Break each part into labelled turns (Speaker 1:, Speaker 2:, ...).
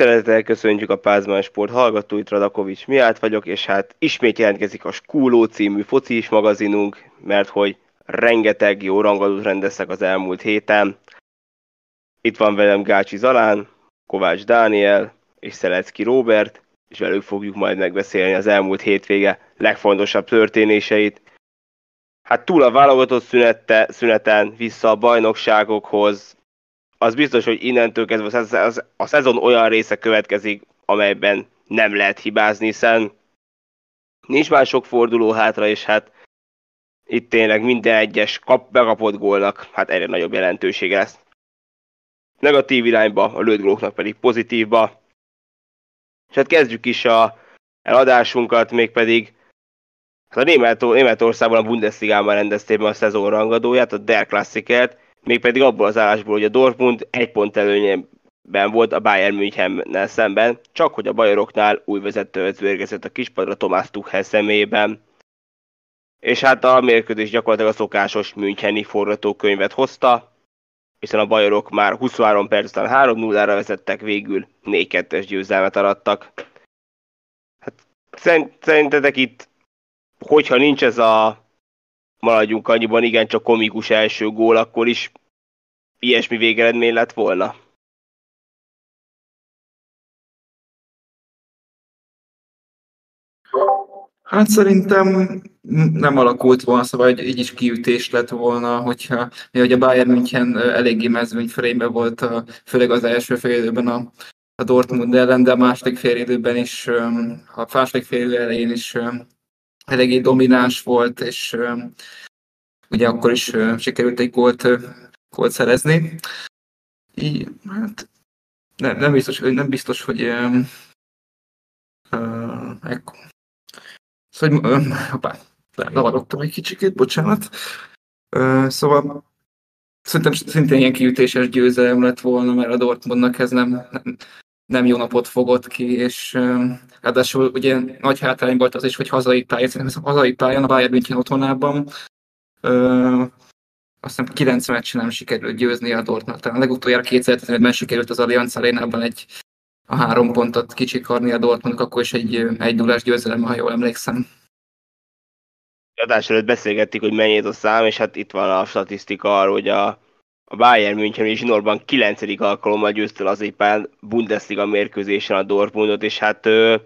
Speaker 1: Szeretettel köszöntjük a Pázmán Sport hallgatóit, Radakovics Miát vagyok, és hát ismét jelentkezik a Skúló című foci is magazinunk, mert hogy rengeteg jó rangadót rendeztek az elmúlt héten. Itt van velem Gácsi Zalán, Kovács Dániel és Szelecki Robert, és velük fogjuk majd megbeszélni az elmúlt hétvége legfontosabb történéseit. Hát túl a válogatott szünette, szüneten, vissza a bajnokságokhoz, az biztos, hogy innentől kezdve a szezon olyan része következik, amelyben nem lehet hibázni, hiszen nincs már sok forduló hátra, és hát itt tényleg minden egyes kap, bekapott gólnak hát egyre nagyobb jelentősége lesz. Negatív irányba, a lőtt pedig pozitívba. És hát kezdjük is a eladásunkat, mégpedig hát a Német, Németországban a Bundesligában rendezték a szezon rangadóját, a Der Klassikert, mégpedig abból az állásból, hogy a Dortmund egy pont előnyében volt a Bayern Münchennel szemben, csak hogy a bajoroknál új vezetővező érkezett a kispadra Tomás Tuchel személyében. És hát a mérkőzés gyakorlatilag a szokásos Müncheni forgatókönyvet hozta, hiszen a bajorok már 23 perc után 3-0-ra vezettek, végül 4-2-es győzelmet arattak. Hát szerintetek itt, hogyha nincs ez a maradjunk annyiban, igen, csak komikus első gól, akkor is ilyesmi végeredmény lett volna.
Speaker 2: Hát szerintem nem alakult volna, szóval egy, így is kiütés lett volna, hogyha hogy a Bayern München eléggé mezőny felében volt, főleg az első fél a, a Dortmund ellen, de a második fél is, a második fél elején is eléggé domináns volt, és ugye akkor is sikerült egy gólt, gólt szerezni. Így, hát nem, nem biztos, nem biztos, hogy uh, uh, Szóval, uh, hoppá, lavarodtam egy kicsikét, bocsánat. Uh, szóval szerintem szintén ilyen kiütéses győzelem lett volna, mert a Dortmundnak ez nem, nem, nem jó napot fogott ki, és ráadásul ugye nagy hátrány volt az is, hogy hazai pályán, szerintem hazai pályán, a Bayern München otthonában Ö, azt hiszem 9 meccs nem sikerült győzni a Dortmund. Talán legutoljára 2015-ben sikerült az Allianz Arénában egy a három pontot kicsikarni a Dortmund, akkor is egy, egy nullás győzelem, ha jól emlékszem.
Speaker 1: Adás előtt beszélgettük, hogy mennyi a szám, és hát itt van a statisztika arról, hogy a, a Bayern München és Zsinorban 9. alkalommal győzte az éppen Bundesliga mérkőzésen a Dortmundot, és hát ö,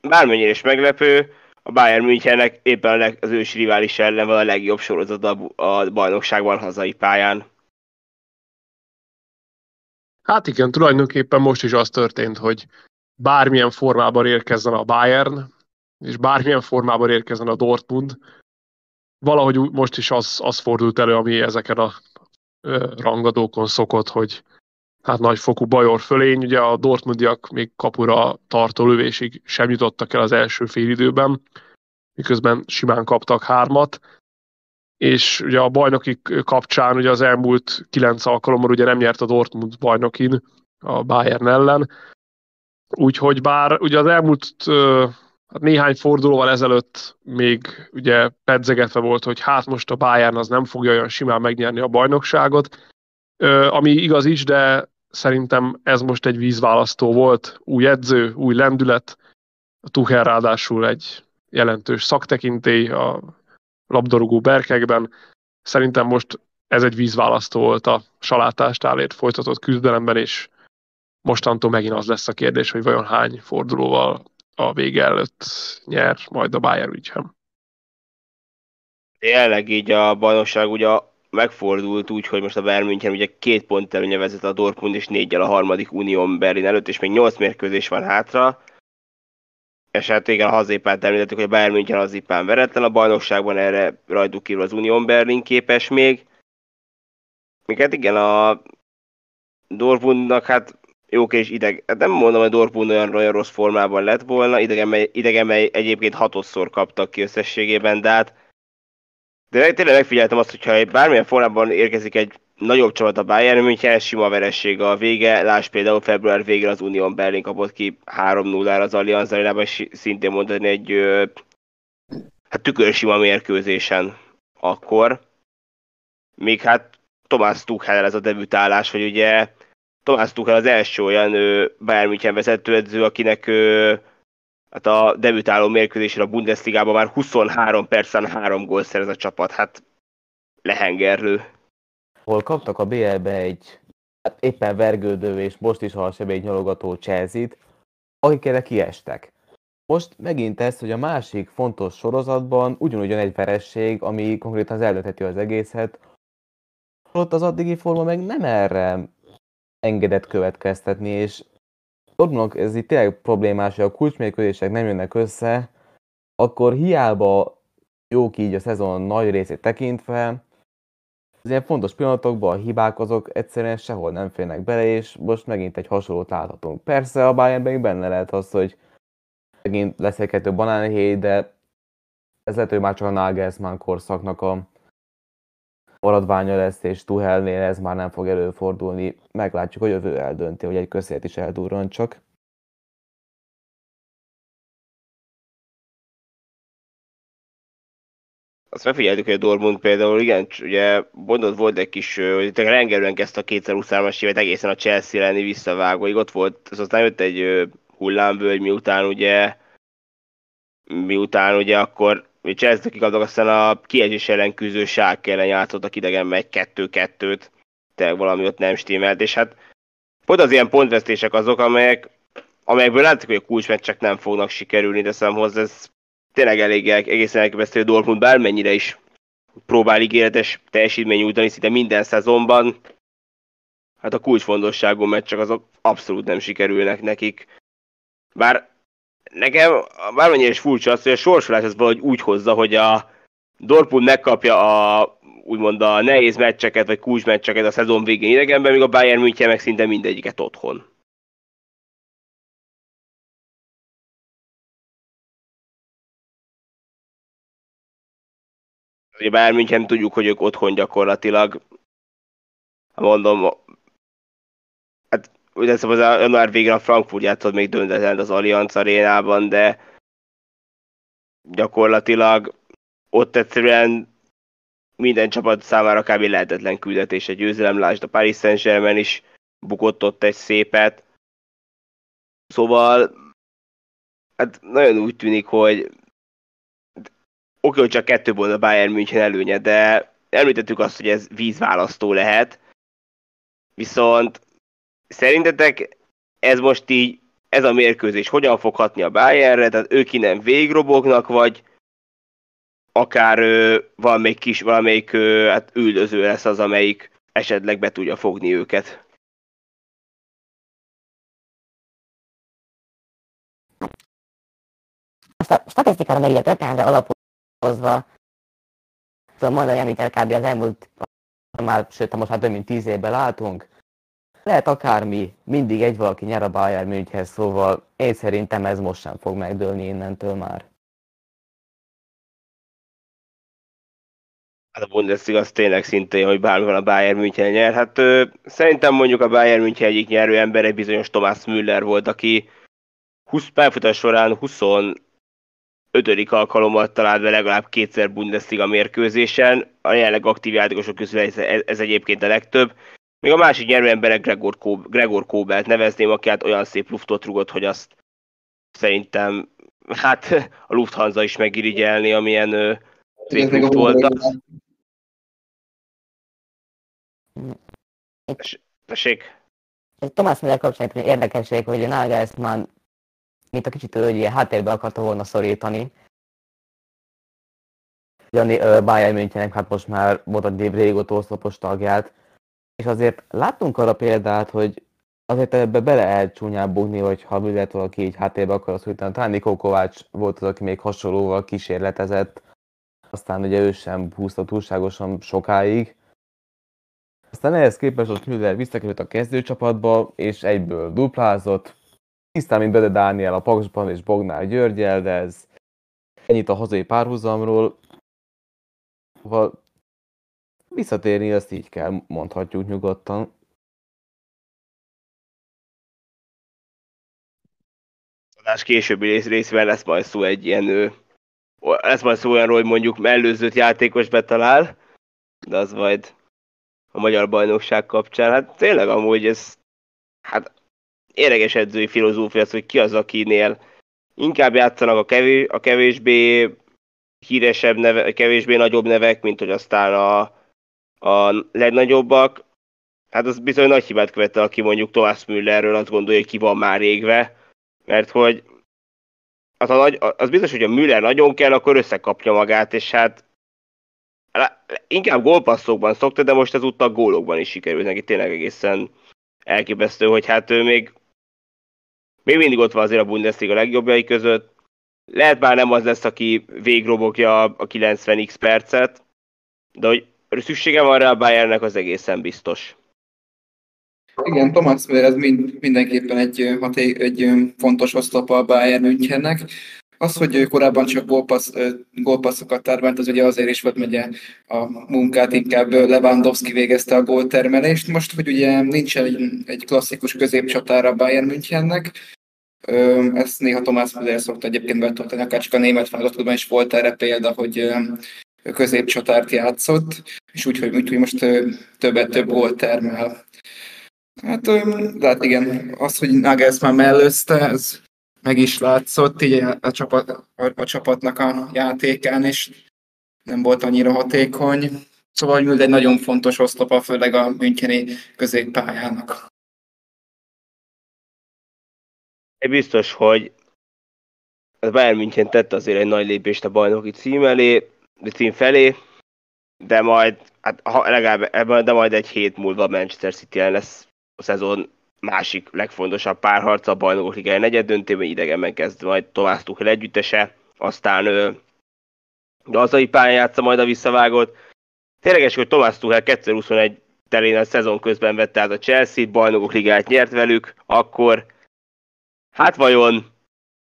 Speaker 1: bármennyire is meglepő, a Bayern Münchennek éppen az ősi rivális ellen van a legjobb sorozat a bajnokságban hazai pályán.
Speaker 3: Hát igen, tulajdonképpen most is az történt, hogy bármilyen formában érkezzen a Bayern, és bármilyen formában érkezzen a Dortmund, valahogy most is az, az fordult elő, ami ezeken a rangadókon szokott, hogy hát nagyfokú bajor fölény, ugye a Dortmundiak még kapura tartó lövésig sem jutottak el az első félidőben, miközben simán kaptak hármat, és ugye a bajnoki kapcsán ugye az elmúlt kilenc alkalommal ugye nem nyert a Dortmund bajnokin a Bayern ellen, úgyhogy bár ugye az elmúlt néhány fordulóval ezelőtt még ugye pedzegetve volt, hogy hát most a Bayern az nem fogja olyan simán megnyerni a bajnokságot, ami igaz is, de szerintem ez most egy vízválasztó volt, új edző, új lendület, a Tuchel ráadásul egy jelentős szaktekintély a labdarúgó berkekben. Szerintem most ez egy vízválasztó volt a salátástálért folytatott küzdelemben, és mostantól megint az lesz a kérdés, hogy vajon hány fordulóval a vége előtt nyer majd a Bayern ügyhem.
Speaker 1: Jelenleg így a bajnokság ugye megfordult úgy, hogy most a Bayern München ugye két pont előnye vezet a Dortmund és négyel a harmadik Unión Berlin előtt, és még nyolc mérkőzés van hátra. És hát igen, a hazépát említettük, hogy a Bayern München hazépán veretlen a bajnokságban, erre rajtuk kívül az Unión Berlin képes még. Még hát igen, a Dortmundnak hát jó és ideg, hát nem mondom, hogy Dortmund olyan, olyan rossz formában lett volna, idegen, idegen egyébként hatosszor kaptak ki összességében, de hát de tényleg megfigyeltem azt, hogyha bármilyen formában érkezik egy nagyobb csapat a Bayern München, ez sima veresség a vége. Láss például február végén az Union Berlin kapott ki 3-0-ra az Allianz Arenában, és szintén mondani egy hát tükörsima mérkőzésen akkor. Még hát Tomás Tuchel ez a debütálás, hogy ugye Tomás Tuchel az első olyan Bayern München vezetőedző, akinek ő, hát a debütáló mérkőzésre a Bundesligában már 23 percen 3 gól szerez a csapat. Hát lehengerlő.
Speaker 4: Hol kaptak a BL-be egy hát éppen vergődő és most is halsebély nyalogató Chelsea-t, akikre kiestek. Most megint ez, hogy a másik fontos sorozatban ugyanúgyan egy veresség, ami konkrétan az az egészet, ott az addigi forma meg nem erre engedett következtetni, és Dortmundnak ez itt tényleg problémás, hogy a kulcsmérkőzések nem jönnek össze, akkor hiába jók így a szezon nagy részét tekintve, az ilyen fontos pillanatokban a hibák azok egyszerűen sehol nem férnek bele, és most megint egy hasonlót láthatunk. Persze a Bayernben benne lehet az, hogy megint lesz egy kettő banánhéj, de ez lehet, hogy már csak a Nagelsmann korszaknak a maradványa lesz, és Tuhelnél ez már nem fog előfordulni. Meglátjuk, hogy jövő eldönti, hogy egy közért is eldurran csak.
Speaker 1: Azt megfigyeltük, hogy a Dortmund például, igen, ugye mondod volt egy kis, hogy rengerően kezdte a 2023-as évet egészen a Chelsea lenni visszavágóig, ott volt, az aztán jött egy hullámvölgy, miután ugye miután ugye akkor Chelsea kikaptak, aztán a kiesés ellen küzdő sák ellen játszottak idegenben egy kettő-kettőt, te valami ott nem stimmelt, és hát pont az ilyen pontvesztések azok, amelyek, amelyekből látszik, hogy a kulcsmeccsek nem fognak sikerülni, de számhoz ez tényleg elég egészen elképesztő, Dortmund bármennyire is próbál ígéretes teljesítmény nyújtani szinte minden szezonban, hát a kulcsfontosságú meccsek azok abszolút nem sikerülnek nekik. Bár nekem bármennyire is furcsa az, hogy a sorsolás az valahogy úgy hozza, hogy a Dortmund megkapja a úgymond a nehéz meccseket, vagy kulcs a szezon végén idegenben, míg a Bayern München meg szinte mindegyiket otthon. Ugye Bayern München tudjuk, hogy ők otthon gyakorlatilag, mondom, ugye az a január végén a Frankfurt játszott még döntetlen az Allianz arénában, de gyakorlatilag ott egyszerűen minden csapat számára kb. lehetetlen küldetés egy győzelem, lásd a Paris Saint-Germain is bukott ott egy szépet. Szóval hát nagyon úgy tűnik, hogy oké, hogy csak kettő volt a Bayern München előnye, de említettük azt, hogy ez vízválasztó lehet. Viszont szerintetek ez most így, ez a mérkőzés hogyan fog hatni a Bayernre, tehát ők innen végrobognak, vagy akár ö, valamelyik kis, valamelyik ö, hát üldöző lesz az, amelyik esetleg be tudja fogni őket.
Speaker 5: A statisztikára meg történetre alapozva tudom mondani, amit kb. az elmúlt már, sőt, most már több mint tíz évben látunk, lehet akármi, mindig egy valaki nyer a Bayern Münchenhez, szóval én szerintem ez most sem fog megdőlni innentől már.
Speaker 1: Hát a Bundesliga az tényleg szintén, hogy bármi van a Bayern München nyer. Hát ö, szerintem mondjuk a Bayern München egyik nyerő ember egy bizonyos Thomas Müller volt, aki 20 pályafutás során 25. alkalommal talált be legalább kétszer Bundesliga mérkőzésen. A jelenleg aktív játékosok közül ez, ez egyébként a legtöbb még a másik nyerő emberek Gregor, Kob- Gregor Kóbelt nevezném, aki hát olyan szép luftot rugott, hogy azt szerintem hát a Lufthansa is megirigyelni, amilyen ö, szép luft volt az. Tessék?
Speaker 5: Tomás Miller kapcsán érdekesség, hogy a Nagelsmann mint a kicsit hogy ilyen háttérbe akarta volna szorítani. Ugye a Bayern Münchennek hát most már mondhatni régóta oszlopos tagját, és azért láttunk arra példát, hogy azért ebbe bele lehet csúnyán bugni, hogy ha lehet valaki így háttérbe akar az utána. Talán Nikó Kovács volt az, aki még hasonlóval kísérletezett, aztán ugye ő sem húzta túlságosan sokáig. Aztán ehhez képest ott Müller visszakerült a kezdőcsapatba, és egyből duplázott. Tisztán, mint Bede Dániel a Paksban és Bognár Györgyel, de ez ennyit a hazai párhuzamról. Visszatérni azt így kell, mondhatjuk nyugodtan.
Speaker 1: Adás későbbi rész, részben lesz majd szó egy ilyen, lesz majd szó olyanról, hogy mondjuk mellőzött játékos betalál, de az majd a magyar bajnokság kapcsán. Hát tényleg amúgy ez hát érdekes edzői filozófia az, hogy ki az, akinél inkább játszanak a, kevés, a kevésbé híresebb neve, kevésbé nagyobb nevek, mint hogy aztán a, a legnagyobbak. Hát az bizony nagy hibát követte, aki mondjuk Thomas Müllerről azt gondolja, hogy ki van már égve, mert hogy az, a nagy, az biztos, hogy a Müller nagyon kell, akkor összekapja magát, és hát inkább gólpasszokban szokta, de most ezúttal gólokban is sikerült neki tényleg egészen elképesztő, hogy hát ő még, még mindig ott van azért a Bundesliga legjobbjai között. Lehet bár nem az lesz, aki végrobogja a 90x percet, de hogy szüksége van rá a Bayernnek, az egészen biztos.
Speaker 2: Igen, Thomas ez mind, mindenképpen egy, egy fontos oszlopa a Bayern Münchennek. Az, hogy korábban csak gólpassz, gólpasszokat termelt, az ugye azért is volt, hogy a munkát inkább Lewandowski végezte a góltermelést. Most, hogy ugye nincs egy, egy klasszikus középcsatára Bayern Münchennek, ezt néha Tomás Müller szokta egyébként betölteni, akár csak a német válogatottban is volt erre példa, hogy középcsatárt játszott, és úgy, hogy, úgy, hogy most többet több gólt termel. Hát, hát igen, az, hogy Nagelsmann mellőzte, ez meg is látszott így a, csapat, a, a csapatnak a játékán, és nem volt annyira hatékony. Szóval hogy egy nagyon fontos oszlopa, főleg a Müncheni középpályának.
Speaker 1: Biztos, hogy a Bayern München tette azért egy nagy lépést a bajnoki cím elé, cím felé, de majd, hát ha legalább ebben, de majd egy hét múlva Manchester City lesz a szezon másik legfontosabb párharca a bajnokok ligája negyed döntőben idegenben kezd majd Tomás Tuchel együttese, aztán ő hazai pályán játsza majd a visszavágót. Tényleges, hogy Tomás Tuchel 2021 telén a szezon közben vette át a Chelsea, bajnokok ligáját nyert velük, akkor hát vajon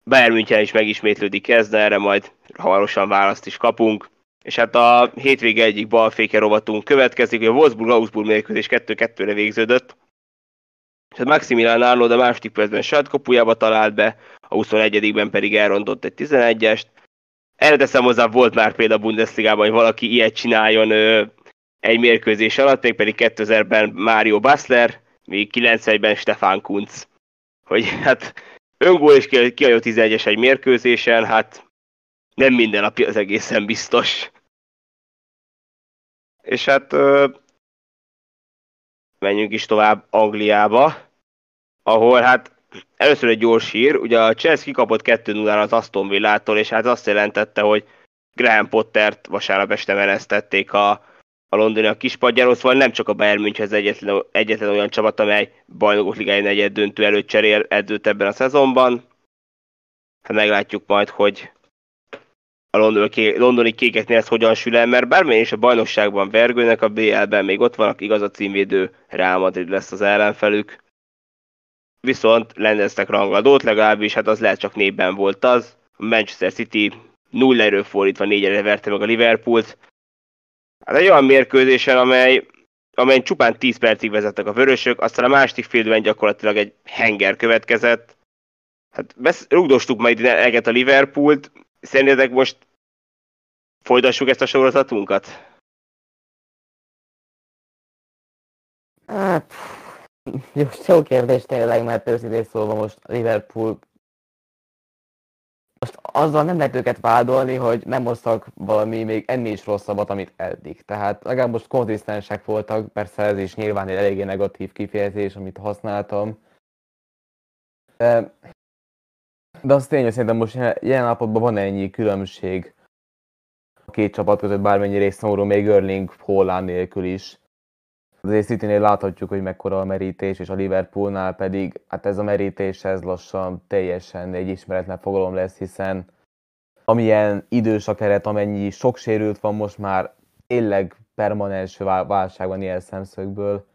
Speaker 1: Bayern München is megismétlődik ez, de erre majd hamarosan választ is kapunk. És hát a hétvége egyik balféke rovatunk következik, hogy a Wolfsburg-Augsburg mérkőzés 2-2-re végződött, és hát Maximilian Arnold a második percben saját kapujába talált be, a 21-ben pedig elrontott egy 11-est. Erre teszem hozzá, volt már példa a Bundesligában, hogy valaki ilyet csináljon ö, egy mérkőzés alatt, még pedig 2000-ben Mario Basler, még 91-ben Stefan Kunz. Hogy hát öngól és kiajó 11-es egy mérkőzésen, hát nem minden napja az egészen biztos. És hát menjünk is tovább Angliába, ahol hát először egy gyors hír, ugye a Chelsea kikapott 2-0 az Aston Villától, és hát azt jelentette, hogy Graham Pottert vasárnap este menesztették a, a londoni a kispadjáról, szóval nem csak a Bayern München az egyetlen, egyetlen olyan csapat, amely bajnokok ligai negyed döntő előtt cserél edzőt ebben a szezonban. Hát meglátjuk majd, hogy a londoni, londoni kékeknél ez hogyan sül el, mert bármilyen is a bajnokságban vergőnek, a BL-ben még ott vannak, igaz a címvédő Real Madrid lesz az ellenfelük. Viszont lendeztek rangadót, legalábbis hát az lehet csak névben volt az. A Manchester City 0 erő fordítva 4 erre verte meg a Liverpoolt. Hát egy olyan mérkőzésen, amely, amely csupán 10 percig vezettek a vörösök, aztán a második félben gyakorlatilag egy henger következett. Hát rugdostuk majd eleget a Liverpoolt, Szerintetek most folytassuk ezt a sorozatunkat?
Speaker 5: Hát, jó, jó kérdés tényleg, mert őszintén szólva most Liverpool most azzal nem lehet őket vádolni, hogy nem hoztak valami még ennél is rosszabbat, amit eddig. Tehát legalább most konzisztensek voltak, persze ez is nyilván egy eléggé negatív kifejezés, amit használtam. De de az tény, hogy szerintem most jelen állapotban van ennyi különbség a két csapat között, bármennyire is szomorú, még Erling Haaland nélkül is. Azért City-nél láthatjuk, hogy mekkora a merítés, és a Liverpoolnál pedig, hát ez a merítés, ez lassan teljesen egy ismeretlen fogalom lesz, hiszen amilyen idős a keret, amennyi sok sérült van most már, tényleg permanens válság van ilyen szemszögből.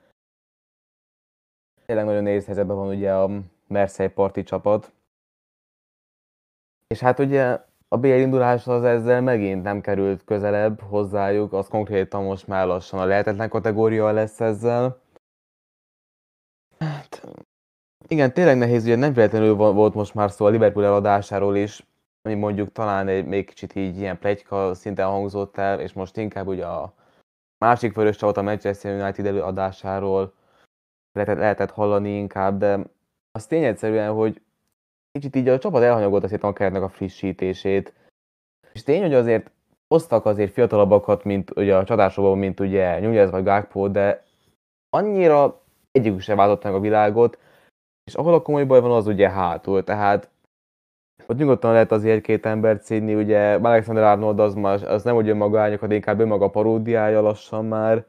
Speaker 5: Tényleg nagyon nehéz helyzetben van ugye a Marseille parti csapat. És hát ugye a BL indulás az ezzel megint nem került közelebb hozzájuk, az konkrétan most már lassan a lehetetlen kategória lesz ezzel. Hát, igen, tényleg nehéz, ugye nem véletlenül volt most már szó a Liverpool eladásáról is, ami mondjuk talán egy még kicsit így ilyen plegyka szinten hangzott el, és most inkább ugye a másik vörös csapat a Manchester United eladásáról, lehetett, lehetett hallani inkább, de az tény egyszerűen, hogy kicsit így a csapat elhanyagolta szépen a keretnek a frissítését. És tény, hogy azért hoztak azért fiatalabbakat, mint ugye a csatásokban, mint ugye Nunez vagy Gakpo, de annyira egyikük sem váltott meg a világot, és ahol a komoly baj van, az ugye hátul, tehát ott nyugodtan lehet azért egy-két embert szídni, ugye Alexander Arnold az, már, az nem hogy önmaga árnyakat, inkább önmaga paródiája lassan már.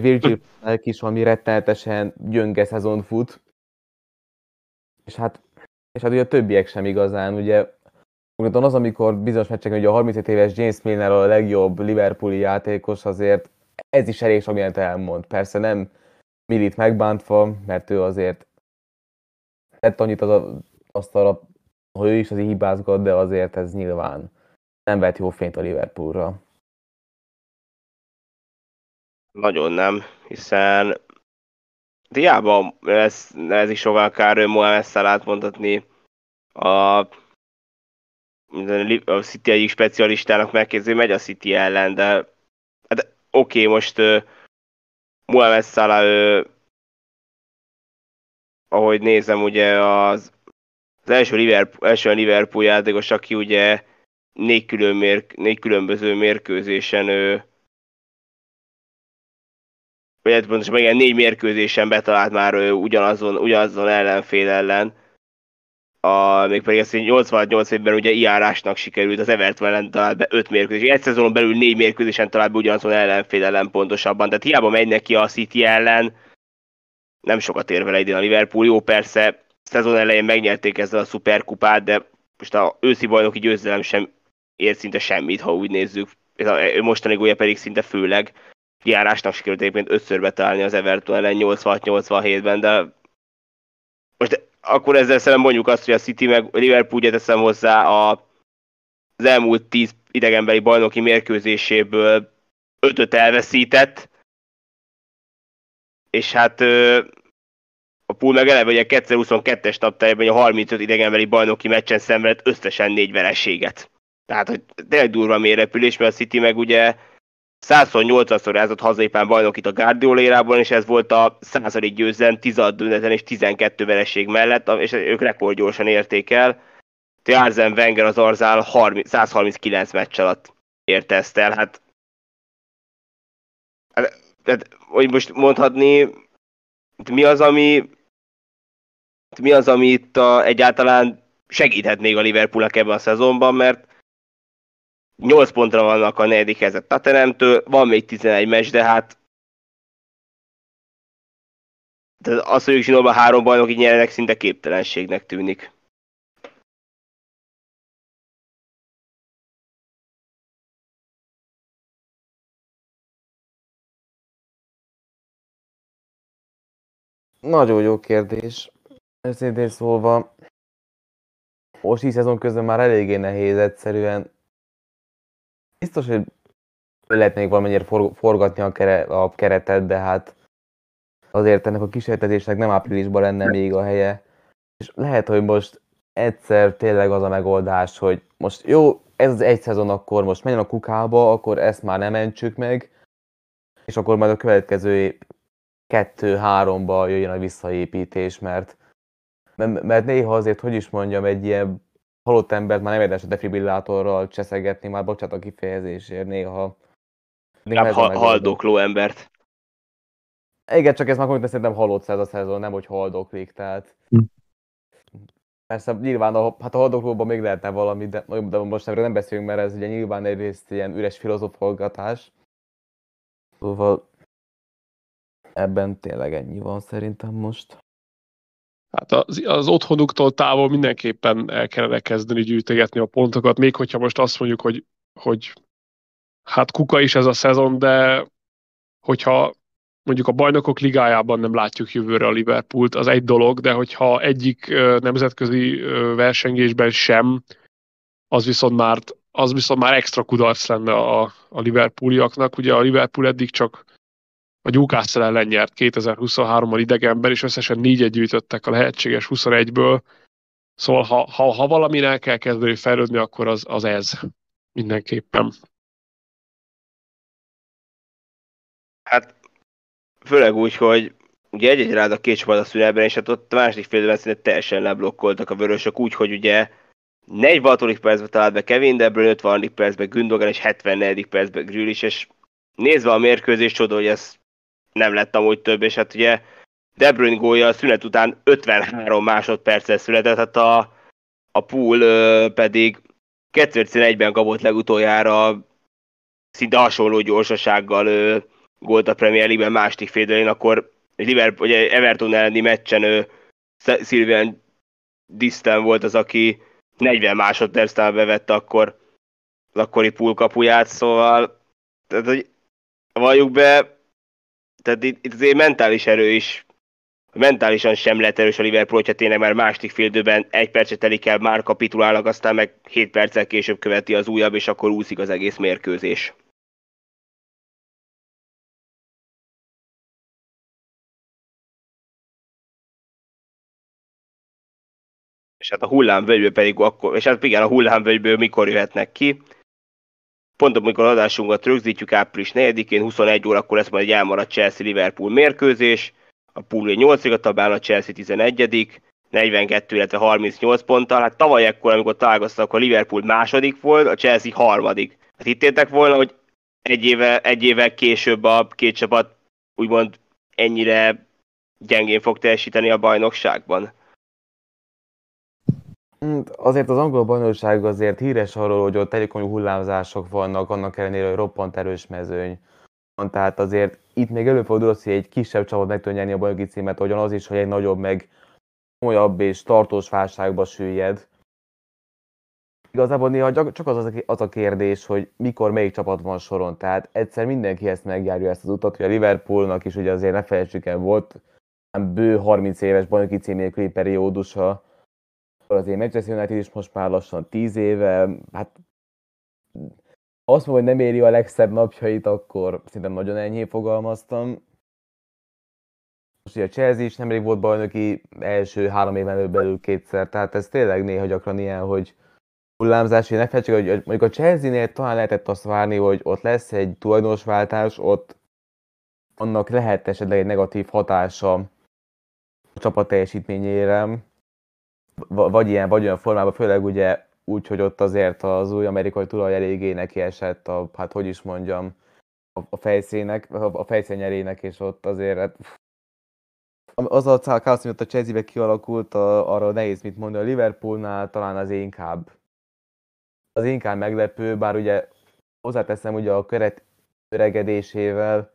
Speaker 5: Virgil is valami rettenetesen gyönge szezon fut. És hát, és hát ugye a többiek sem igazán, ugye Konkrétan az, amikor bizonyos meccseken ugye a 35 éves James Milner a legjobb Liverpooli játékos, azért ez is elég sok mindent elmond. Persze nem Milit megbántva, mert ő azért tett annyit az asztalra, hogy ő is azért hibázgat, de azért ez nyilván nem vett jó fényt a Liverpoolra.
Speaker 1: Nagyon nem, hiszen diába ez, ez is sokkal kár Mohamed Salah mondhatni a a City egyik specialistának megkérdezi, megy a City ellen, de hát oké, okay, most uh, Mohamed Salah, uh, ahogy nézem, ugye az, az első, Liverpool, első Liverpool játékos, aki ugye négy, külön mér, négy különböző mérkőzésen ő vagy hát pontosan igen, négy mérkőzésen betalált már ő ugyanazon, ugyanazon ellenfél ellen a, még pedig ezt 88 évben ugye iárásnak sikerült az Everton ellen talált be 5 mérkőzés. Egy szezonon belül 4 mérkőzésen talált be ugyanazon ellenfél ellen pontosabban. Tehát hiába megy neki a City ellen, nem sokat ér vele idén a Liverpool. Jó, persze, szezon elején megnyerték ezzel a szuperkupát, de most a őszi bajnoki győzelem sem ér szinte semmit, ha úgy nézzük. Ő mostani gólya pedig szinte főleg. Járásnak sikerült egyébként ötször betalálni az Everton ellen 86-87-ben, de most akkor ezzel szemben mondjuk azt, hogy a City meg Liverpool ugye teszem hozzá a, az elmúlt tíz idegenbeli bajnoki mérkőzéséből ötöt elveszített, és hát a Pool meg eleve ugye 2022-es taptájában a 35 idegenbeli bajnoki meccsen szenvedett összesen négy vereséget. Tehát, hogy tényleg durva mérepülés, mert a City meg ugye 108-szor rázott hazépán bajnokit a Guardiola és ez volt a századik győzelem 16 dönteten és 12 vereség mellett, és ők rekordgyorsan érték el. Arsene Wenger az Arzál 30, 139 meccs alatt érte ezt el. Hát, hát hogy most mondhatni, mi az, ami mi az, ami itt a, egyáltalán segíthet még a Liverpoolnak ebben a szezonban, mert 8 pontra vannak a negyedik helyzet Tottenhamtől, van még 11 meccs, de hát de az, hogy ők zsinórban három bajnoki nyernek, szinte képtelenségnek tűnik.
Speaker 5: Nagyon jó kérdés. Őszintén szólva, most így szezon közben már eléggé nehéz egyszerűen biztos, hogy lehetnék valamennyire for, forgatni a, kere, a keretet, de hát azért ennek a kísérletezésnek nem áprilisban lenne még a helye. És lehet, hogy most egyszer tényleg az a megoldás, hogy most jó, ez az egy szezon, akkor most menjen a kukába, akkor ezt már nem mentsük meg, és akkor majd a következő kettő-háromba jöjjön a visszaépítés, mert, mert néha azért, hogy is mondjam, egy ilyen halott embert már nem érdemes a defibrillátorral cseszegetni, már bocsánat a kifejezésért néha.
Speaker 1: néha nem ha, haldokló embert.
Speaker 5: Igen, csak ez már konkrétan szerintem halott ez a szezon, nem hogy haldoklik, tehát... Hm. Persze nyilván a, hát a haldoklóban még lehetne valami, de, de most nem beszélünk, mert ez ugye nyilván egyrészt ilyen üres filozofolgatás. Szóval ebben tényleg ennyi van szerintem most.
Speaker 3: Hát az, az otthonuktól távol mindenképpen el kellene kezdeni gyűjtegetni a pontokat, még hogyha most azt mondjuk, hogy, hogy hát kuka is ez a szezon, de hogyha mondjuk a bajnokok ligájában nem látjuk jövőre a Liverpoolt, az egy dolog, de hogyha egyik nemzetközi versengésben sem, az viszont már, az viszont már extra kudarc lenne a, a Liverpooliaknak. Ugye a Liverpool eddig csak a Newcastle ellen nyert 2023-ban idegenben, és összesen négyet gyűjtöttek a lehetséges 21-ből. Szóval ha, ha, ha valamin el kell kezdeni fejlődni, akkor az, az ez mindenképpen.
Speaker 1: Hát főleg úgy, hogy ugye egy-egy rád a két csapat a szünetben, és hát ott a második félben szinte teljesen leblokkoltak a vörösök, úgy, hogy ugye 46. percben talált be Kevin De Bruyne, 50. percben Gündogan, és 74. percben Grealish, és nézve a mérkőzés, csoda, hogy ez nem lett amúgy több, és hát ugye De Bruyne gólja a szünet után 53 másodperccel született, hát a, a pool pedig 2011-ben kapott legutoljára szinte hasonló gyorsasággal gólt a Premier League-ben második féldelén, akkor Liverpool, ugye Everton elleni meccsen ő, Sylvian Distan volt az, aki 40 másodperctől bevette akkor az akkori pool kapuját, szóval tehát, hogy valljuk be, tehát itt, itt azért mentális erő is, mentálisan sem lehet erős a Liverpool, hogyha tényleg már második fél egy percet telik el, már kapitulálnak, aztán meg 7 perccel később követi az újabb, és akkor úszik az egész mérkőzés. és hát a hullámvölgyből pedig akkor, és hát igen, a hullámvölgyből mikor jöhetnek ki. Pont amikor adásunkat rögzítjük április 4-én, 21 órakor lesz majd egy elmaradt Chelsea-Liverpool mérkőzés. A pool 8 a tabán, a Chelsea 11 42, illetve 38 ponttal. Hát tavaly ekkor, amikor találkoztak, a Liverpool második volt, a Chelsea harmadik. Hát hittétek volna, hogy egy évvel, egy évvel később a két csapat úgymond ennyire gyengén fog teljesíteni a bajnokságban?
Speaker 5: Hát, azért az angol bajnokság azért híres arról, hogy ott elég hullámzások vannak, annak ellenére, hogy roppant erős mezőny. Tehát azért itt még előfordul hogy egy kisebb csapat meg tudja nyerni a bajnoki címet, ahogyan az is, hogy egy nagyobb, meg komolyabb és tartós válságba süllyed. Igazából néha csak az, az a kérdés, hogy mikor melyik csapat van soron. Tehát egyszer mindenki ezt megjárja ezt az utat, hogy a Liverpoolnak is ugye azért ne felejtsük el, volt bő 30 éves bajnoki cím nélküli periódusa, azért Manchester United is most már lassan 10 éve, hát azt mondom, hogy nem éri a legszebb napjait, akkor szerintem nagyon enyhé fogalmaztam. Most ugye a Chelsea is nemrég volt bajnoki első három éven belül kétszer, tehát ez tényleg néha gyakran ilyen, hogy hullámzás, hogy ne felejtsük, hogy mondjuk a Chelsea-nél talán lehetett azt várni, hogy ott lesz egy tulajdonosváltás, ott annak lehet esetleg egy negatív hatása a csapat teljesítményére, vagy ilyen, vagy olyan formában, főleg ugye úgy, hogy ott azért az új amerikai tulaj eléggé neki esett a, hát hogy is mondjam, a, a fejszének, a fejszényerének, és ott azért hát, az a káosz, amit a Chelsea-be kialakult, a, arra nehéz mit mondani. A Liverpoolnál talán az inkább az inkább meglepő, bár ugye hozzáteszem ugye a keret öregedésével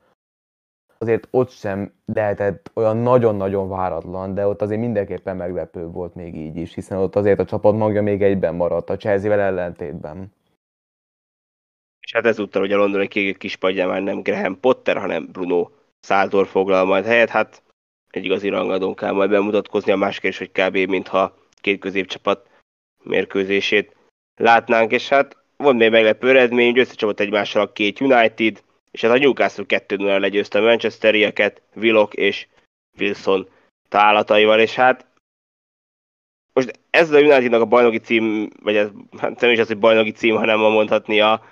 Speaker 5: azért ott sem lehetett olyan nagyon-nagyon váratlan, de ott azért mindenképpen meglepő volt még így is, hiszen ott azért a csapat magja még egyben maradt, a Chelsea-vel ellentétben.
Speaker 1: És hát ezúttal ugye a londoni kék kispadján már nem Graham Potter, hanem Bruno Száldor foglal majd helyet, hát egy igazi rangadón kell majd bemutatkozni, a más kérdés, hogy kb. mintha két középcsapat mérkőzését látnánk, és hát van még meglepő eredmény, hogy összecsapott egymással a két United, és ez a Newcastle 2-0 legyőzte a Manchesterieket, Willock és Wilson találataival, és hát most ez a Unitednak a bajnoki cím, vagy ez hát nem is az, hogy bajnoki cím, hanem a mondhatni a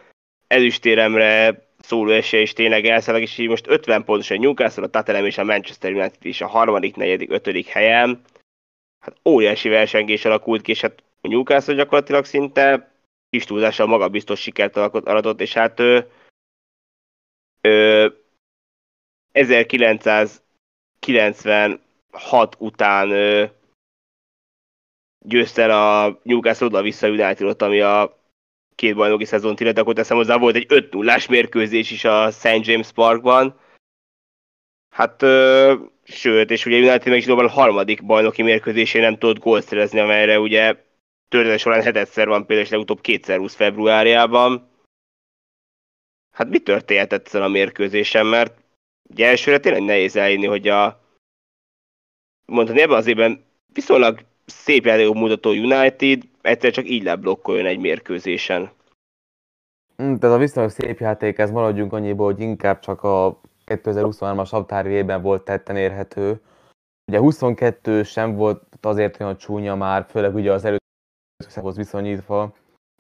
Speaker 1: ezüstéremre szóló esélye is tényleg elszalag, és így most 50 pontos a Newcastle, a Tottenham és a Manchester United is a harmadik, negyedik, ötödik helyen. Hát óriási versengés alakult ki, és hát a Newcastle gyakorlatilag szinte kis túlzással magabiztos sikert aratott, és hát ő, 1996 után győzte a Newcastle oda-vissza Unitedot, ami a két bajnoki szezont illetve, akkor teszem hozzá, volt egy 5 0 mérkőzés is a St. James Parkban. Hát, ö, sőt, és ugye United meg a harmadik bajnoki mérkőzésén nem tudott gólt szerezni, amelyre ugye történet során hetedszer van például, és legutóbb kétszer 20 februárjában hát mi történhetett ezen a mérkőzésen, mert ugye elsőre tényleg nehéz elhinni, hogy a mondani ebben az évben viszonylag szép játékot mutató United egyszer csak így leblokkoljon egy mérkőzésen.
Speaker 5: Hmm, tehát a viszonylag szép játék, ez maradjunk annyiból, hogy inkább csak a 2023-as határévében volt tetten érhető. Ugye 22 sem volt azért olyan csúnya már, főleg ugye az előtt viszonyítva.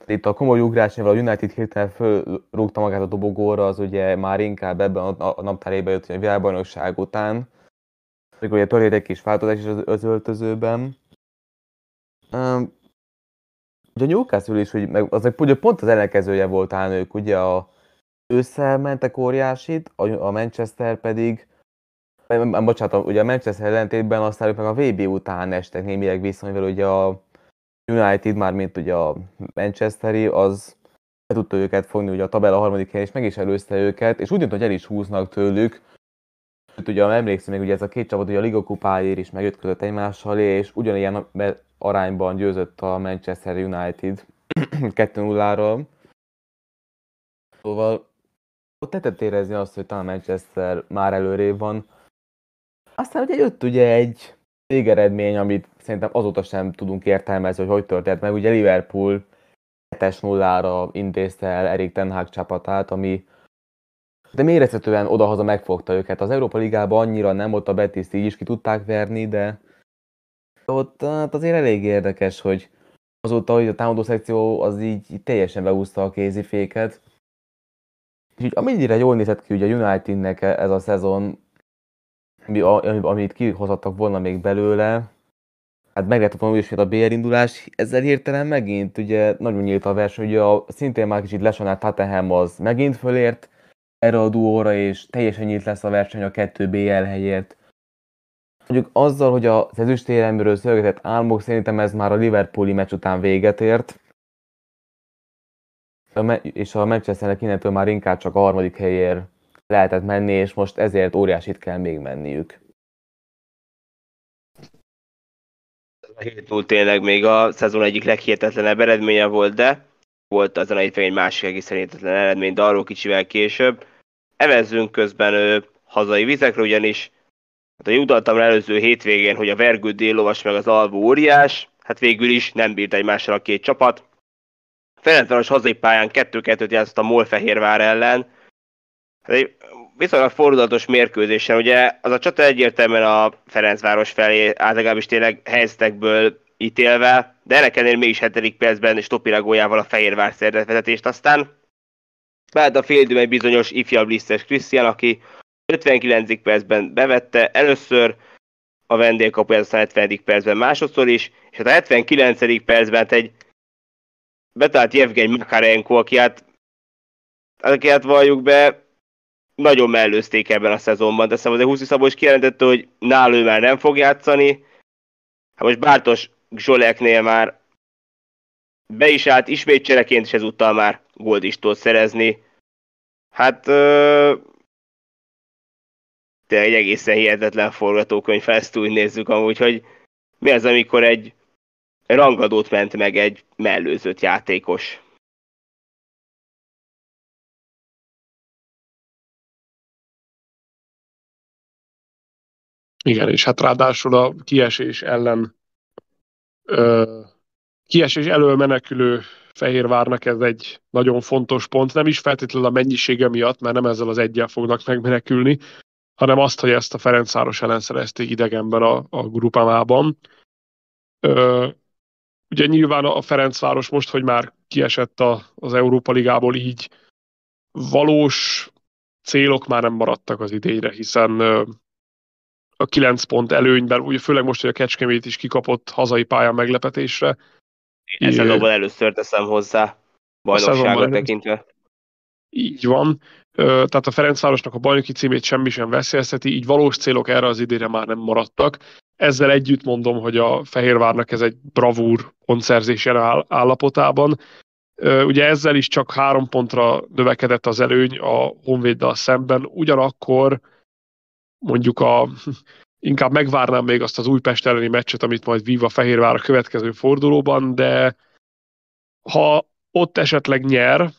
Speaker 5: Itt a komoly ugrásnál a United hirtelen fölrúgta magát a dobogóra, az ugye már inkább ebben a naptárébe jött a világbajnokság után. Amikor ugye történt egy kis változás is az, öltözőben. Um, ugye a Newcastle is, hogy meg, az ugye pont az ellenkezője volt talán ők, ugye a ősszel mentek óriásit, a, a Manchester pedig bocsánat, ugye a Manchester ellentétben aztán ők meg a VB után estek némileg vissza, mivel ugye a United, már mint ugye a Manchesteri, az be tudta őket fogni ugye a tabella harmadik helyen, és meg is előzte őket, és úgy tűnt, hogy el is húznak tőlük. Ugye emlékszem még, ugye ez a két csapat ugye a Liga kupáért is megütközött egymással, és ugyanilyen arányban győzött a Manchester United 2-0-ról. Szóval ott lehetett érezni azt, hogy talán Manchester már előrébb van. Aztán ugye jött ugye egy végeredmény, amit szerintem azóta sem tudunk értelmezni, hogy hogy történt meg. Ugye Liverpool 7 0 intézte el Erik Ten Hag csapatát, ami de mérezhetően odahaza megfogta őket. Az Európa Ligában annyira nem, ott a Betis így is ki tudták verni, de ott hát azért elég érdekes, hogy azóta, hogy a támadó szekció az így, így teljesen beúszta a kéziféket. És így amennyire jól nézett ki ugye a Unitednek ez a szezon, ami, amit kihozhattak volna még belőle, hát meg lehetett volna a BR indulás, ezzel hirtelen megint ugye nagyon nyílt a verseny, ugye a, szintén már kicsit lesonált Tottenham az megint fölért erre a duóra, és teljesen nyílt lesz a verseny a 2 BL helyért. Mondjuk azzal, hogy az ezüstéremről szövetett álmok, szerintem ez már a Liverpooli meccs után véget ért, és a Manchesternek innentől már inkább csak a harmadik helyért lehetett menni, és most ezért óriásit kell még menniük.
Speaker 1: A 7 tényleg még a szezon egyik leghihetetlenebb eredménye volt, de volt azon egy, egy másik egészen hihetetlen eredmény, de arról kicsivel később. Evezzünk közben ő, hazai vizekre, ugyanis hát, hogy utaltam előző hétvégén, hogy a Vergő Délovas meg az Alvó óriás, hát végül is nem bírt egymással a két csapat. Ferencváros hazai pályán 2-2-t játszott a Molfehérvár ellen. Hát egy viszonylag fordulatos mérkőzésen, ugye az a csata egyértelműen a Ferencváros felé általában tényleg helyzetekből ítélve, de ennek ellenére mégis 7. percben Stopiragójával a Fehérvár szerzett vezetést, aztán vált a fél egy bizonyos ifjabb lisztes Krisztián, aki 59. percben bevette először a vendégkapuját, aztán 70. percben másodszor is, és hát a 79. percben hát egy betált Jevgeny Makarenko, aki hát, aki hát valljuk be, nagyon mellőzték ebben a szezonban. Teszem, az 20 Szabó is kijelentette, hogy nálő már nem fog játszani. Hát most Bártos Zsoleknél már be is állt ismét csereként, és ezúttal már gólt is tud szerezni. Hát ö, egy egészen hihetetlen forgatókönyv, ezt úgy nézzük amúgy, hogy mi az, amikor egy rangadót ment meg egy mellőzött játékos.
Speaker 3: Igen, és hát ráadásul a kiesés ellen ö, kiesés elől menekülő Fehérvárnak ez egy nagyon fontos pont, nem is feltétlenül a mennyisége miatt, mert nem ezzel az egyel fognak megmenekülni, hanem azt, hogy ezt a Ferencváros ellen szerezték idegenben a, a grupamában. Ö, ugye nyilván a Ferencváros most, hogy már kiesett a, az Európa Ligából így valós célok már nem maradtak az idényre, hiszen a 9 pont előnyben, ugye főleg most, hogy a Kecskemét is kikapott hazai pályán meglepetésre.
Speaker 1: Én szezonban először teszem hozzá, bajnokságot tekintve.
Speaker 3: Így van. Tehát a Ferencvárosnak a bajnoki címét semmi sem veszélyezteti, így valós célok erre az idére már nem maradtak. Ezzel együtt mondom, hogy a Fehérvárnak ez egy bravúr pontszerzés állapotában. Ugye ezzel is csak három pontra növekedett az előny a Honvéddal szemben, ugyanakkor mondjuk a, inkább megvárnám még azt az Újpest elleni meccset, amit majd vív Fehérvár a következő fordulóban, de ha ott esetleg nyer,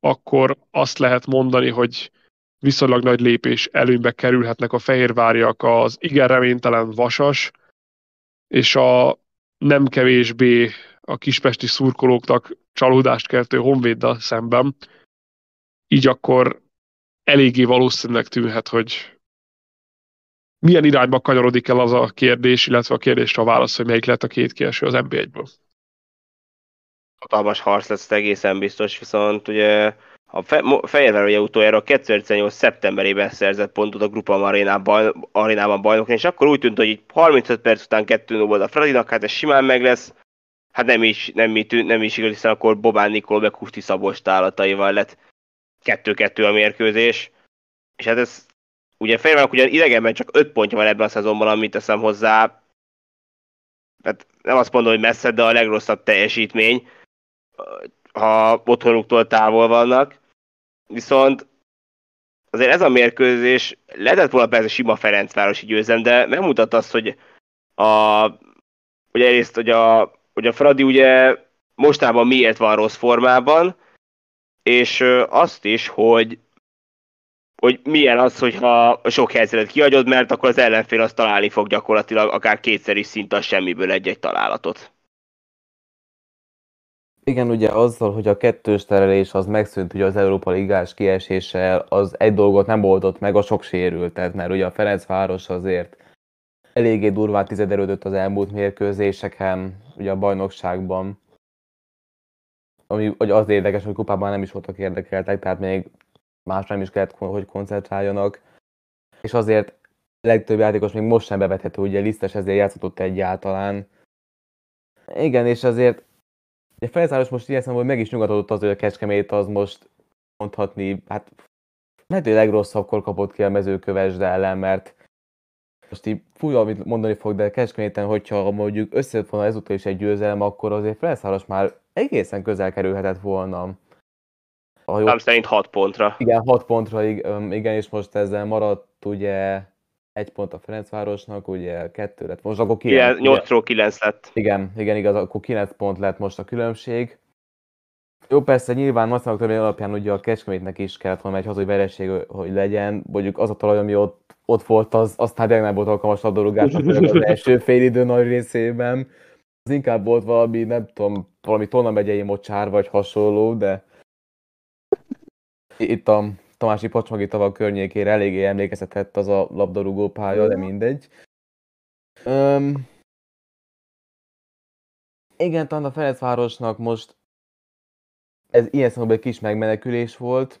Speaker 3: akkor azt lehet mondani, hogy viszonylag nagy lépés előnybe kerülhetnek a fehérváriak az igen reménytelen vasas, és a nem kevésbé a kispesti szurkolóknak csalódást keltő honvéddal szemben. Így akkor eléggé valószínűleg tűnhet, hogy milyen irányba kanyarodik el az a kérdés, illetve a kérdésre a válasz, hogy melyik lett a két kieső az NB1-ből.
Speaker 1: Hatalmas harc lesz egészen biztos, viszont ugye A Fe- Fehérvár ugye utoljára 2018. szeptemberében szerzett pontot a Grupa arénában, arénában bajnokni, és akkor úgy tűnt, hogy így 35 perc után 2 0 volt a Fradinak, hát ez simán meg lesz. Hát nem is, nem, így tűnt, nem is igaz, hiszen akkor Bobán Nikoló meg Kusti Szabos tálataival lett 2-2 a mérkőzés. És hát ez ugye Fehérvárnak ugyan idegenben csak 5 pontja van ebben a szezonban, amit teszem hozzá. Hát nem azt mondom, hogy messze, de a legrosszabb teljesítmény, ha otthonuktól távol vannak. Viszont azért ez a mérkőzés lehetett volna persze sima Ferencvárosi győzem, de megmutatta azt, hogy a, ugye egyrészt, hogy a, hogy a Fradi ugye mostában miért van rossz formában, és azt is, hogy hogy milyen az, hogyha sok helyzetet kiadod, mert akkor az ellenfél azt találni fog gyakorlatilag akár kétszer is szinte a semmiből egy-egy találatot.
Speaker 5: Igen, ugye azzal, hogy a kettős terelés az megszűnt ugye az Európa Ligás kieséssel, az egy dolgot nem oldott meg, a sok sérültet, mert ugye a Ferencváros azért eléggé durván tizederődött az elmúlt mérkőzéseken, ugye a bajnokságban. Ami hogy az érdekes, hogy kupában nem is voltak érdekeltek, tehát még más nem is kellett, hogy koncentráljanak. És azért legtöbb játékos még most sem bevethető, ugye Lisztes ezért játszott egyáltalán. Igen, és azért Ugye Ferencváros most ilyen szempontból meg is nyugodott az, hogy a Kecskemét az most mondhatni, hát lehet, hogy legrosszabbkor kapott ki a mezőkövesd ellen, mert most így fújva, amit mondani fog, de Kecskeméten, hogyha mondjuk összejött volna ezúttal is egy győzelem, akkor azért Ferencváros már egészen közel kerülhetett volna.
Speaker 1: A jó... szerint 6 pontra.
Speaker 5: Igen, 6 pontra, igen, és most ezzel maradt ugye egy pont a Ferencvárosnak, ugye kettő lett, most akkor
Speaker 1: 9. 8-ról 9 lett.
Speaker 5: Igen, igen, igaz, akkor 9 pont lett most a különbség. Jó, persze nyilván Maszának törvény alapján ugye a Kecskemétnek is kellett volna egy hazai vereség, hogy legyen. Mondjuk az a talaj, ami ott, ott volt, az aztán tényleg nem volt alkalmas labdarúgás az első fél idő nagy részében. Az inkább volt valami, nem tudom, valami Tolna megyei mocsár vagy hasonló, de itt a Tamási Pacsmagi tavak környékére eléggé emlékeztetett az a labdarúgó pálya, de mindegy. Um, igen, talán a Ferencvárosnak most ez ilyen szempontból egy kis megmenekülés volt.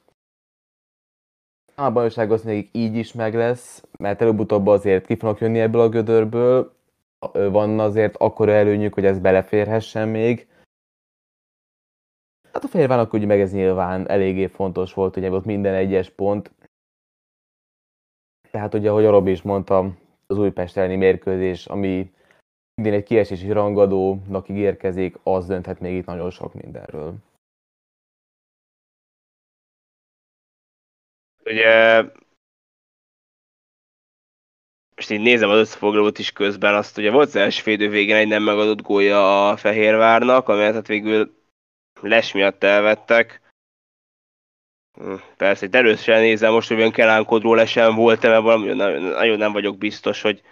Speaker 5: A bajnokság az még így is meg lesz, mert előbb-utóbb azért ki fognak jönni ebből a gödörből. Van azért akkora előnyük, hogy ez beleférhessen még. Hát a Fehérvárnak ugye meg ez nyilván eléggé fontos volt, ugye volt minden egyes pont. Tehát ugye, ahogy a Robi is mondta, az Újpest elleni mérkőzés, ami minden egy kiesési rangadónak ígérkezik, az dönthet még itt nagyon sok mindenről.
Speaker 1: Ugye most így nézem az összefoglalót is közben, azt ugye volt az első félidő végén egy nem megadott gólya a Fehérvárnak, amelyet hát végül les miatt elvettek. Hm, persze, itt erősen nézem most, hogy olyan kelánkodról lesen volt mert valami nagyon nem vagyok biztos, hogy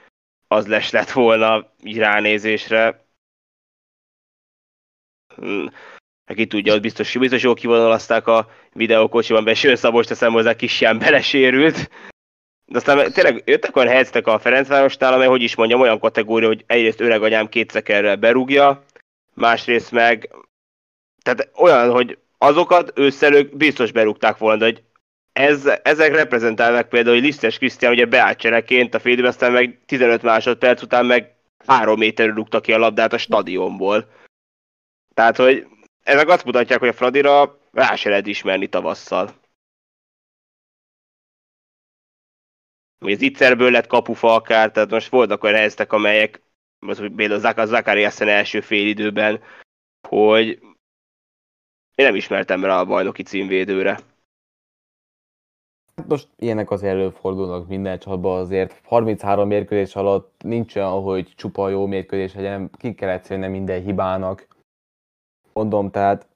Speaker 1: az les lett volna így ránézésre. Hm, Aki tudja, hogy biztos, biztos jól kivonalazták a videókocsiban, be Sőn Szabos teszem hozzá, kis ilyen belesérült. De aztán tényleg jöttek olyan helyzetek a Ferencvárostál, amely, hogy is mondjam, olyan kategória, hogy egyrészt öreg anyám kétszekerrel berúgja, másrészt meg tehát olyan, hogy azokat ősszel biztos berúgták volna, hogy ez, ezek reprezentálnak például, hogy Lisztes Krisztián ugye beállt csereként a félidőben, aztán meg 15 másodperc után meg 3 méterről rúgta ki a labdát a stadionból. Tehát, hogy ezek azt mutatják, hogy a Fradira rá se lehet ismerni tavasszal. az Itzerből lett kapufa akár, tehát most voltak olyan helyzetek, amelyek, az például a Zakari első félidőben, hogy én nem ismertem rá a bajnoki címvédőre.
Speaker 5: Hát most ilyenek az előfordulnak minden csapatban azért. 33 mérkőzés alatt nincs olyan, hogy csupa jó mérkőzés legyen, ki kell egyszerűen minden hibának. Mondom, tehát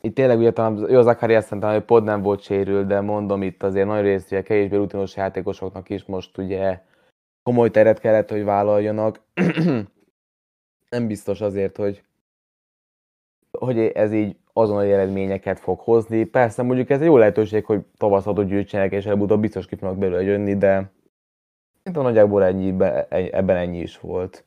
Speaker 5: itt tényleg ugye talán jó az Akari azt mondta, hogy pod nem volt sérül, de mondom itt azért nagy részt ugye kevésbé rutinos játékosoknak is most ugye komoly teret kellett, hogy vállaljanak. nem biztos azért, hogy hogy ez így azonnali eredményeket fog hozni. Persze mondjuk ez egy jó lehetőség, hogy tavaszatot gyűjtsenek, és előbb-utóbb biztos ki fognak belőle jönni, de a nagyjából ennyi, ebben ennyi is volt.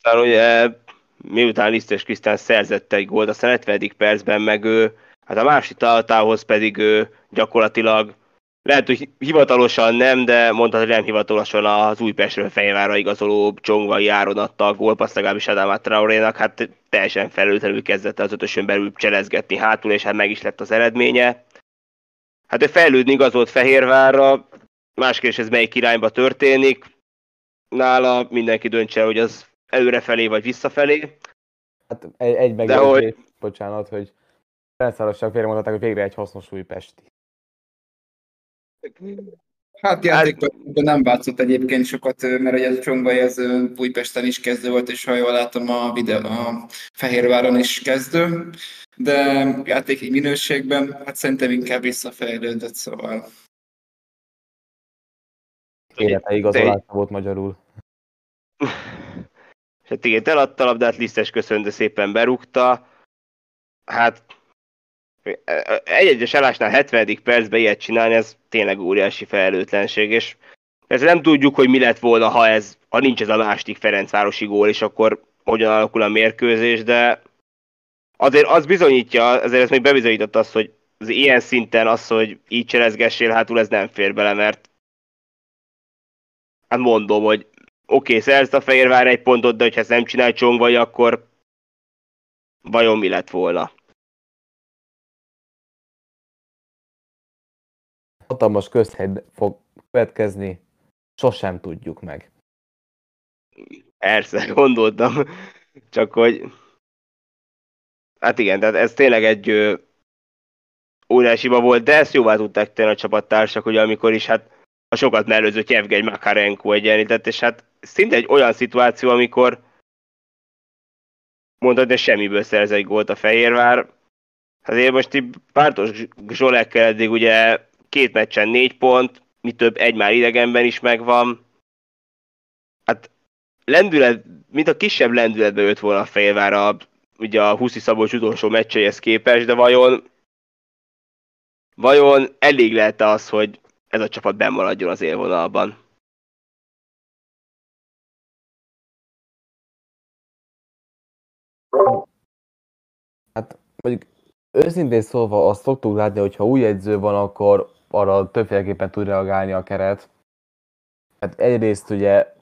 Speaker 1: Tehát ugye miután Lisztes Krisztán szerzett egy gólt, aztán 70. percben meg ő, hát a másik talatához pedig ő gyakorlatilag lehet, hogy hivatalosan nem, de mondhatod, hogy nem hivatalosan az Újpestről Fejvára igazoló Csongvai Áron adta a gólpaszt, legalábbis Adama Traorénak, hát teljesen felültelül kezdett az ötösön belül cselezgetni hátul, és hát meg is lett az eredménye. Hát ő fejlődni igazolt Fehérvárra, más kérdés, ez melyik irányba történik. Nála mindenki döntse, hogy az előrefelé vagy visszafelé.
Speaker 5: Hát egy, egy megjegyzés, hogy... bocsánat, hogy Ferencvárosság félremondhatták, hogy végre egy hasznos Újpesti.
Speaker 2: Hát játékban nem vátszott egyébként sokat, mert ugye a Csongbai az Újpesten is kezdő volt, és ha jól látom a, videó, a Fehérváron is kezdő, de játéki minőségben hát szerintem inkább visszafejlődött, szóval.
Speaker 5: Élete igazolása volt magyarul.
Speaker 1: Hát igen, eladta a labdát, Lisztes köszönte, szépen berúgta. Hát egy-egyes elásnál 70. percben ilyet csinálni, ez tényleg óriási felelőtlenség, és ez nem tudjuk, hogy mi lett volna, ha ez, ha nincs ez a második Ferencvárosi gól, és akkor hogyan alakul a mérkőzés, de azért az bizonyítja, azért ez még bebizonyított azt, hogy az ilyen szinten az, hogy így cselezgessél hátul, ez nem fér bele, mert hát mondom, hogy oké, okay, szerzett a Fehérvár egy pontot, de hogyha ezt nem csinál Csongvai, akkor vajon mi lett volna?
Speaker 5: Hatalmas közhely fog következni, sosem tudjuk meg.
Speaker 1: Persze, gondoltam. Csak hogy... Hát igen, tehát ez tényleg egy ö, óriási volt, de ezt jóvá tudták tenni a csapattársak, hogy amikor is hát a sokat mellőzött Jevgeny Makarenko egyenlített, és hát szinte egy olyan szituáció, amikor mondtad, de semmiből szerez egy gólt a Fehérvár. Azért most így pártos Zsolekkel eddig ugye két meccsen négy pont, mi több, egy már idegenben is megvan. Hát lendület, mint a kisebb lendületbe jött volna a Fehérvár ugye a Huszi Szabolcs utolsó meccseihez képest, de vajon vajon elég lehet az, hogy ez a csapat bemaradjon az élvonalban?
Speaker 5: Hát mondjuk őszintén szólva azt szoktuk látni, hogy ha új edző van, akkor arra többféleképpen tud reagálni a keret. Hát egyrészt ugye,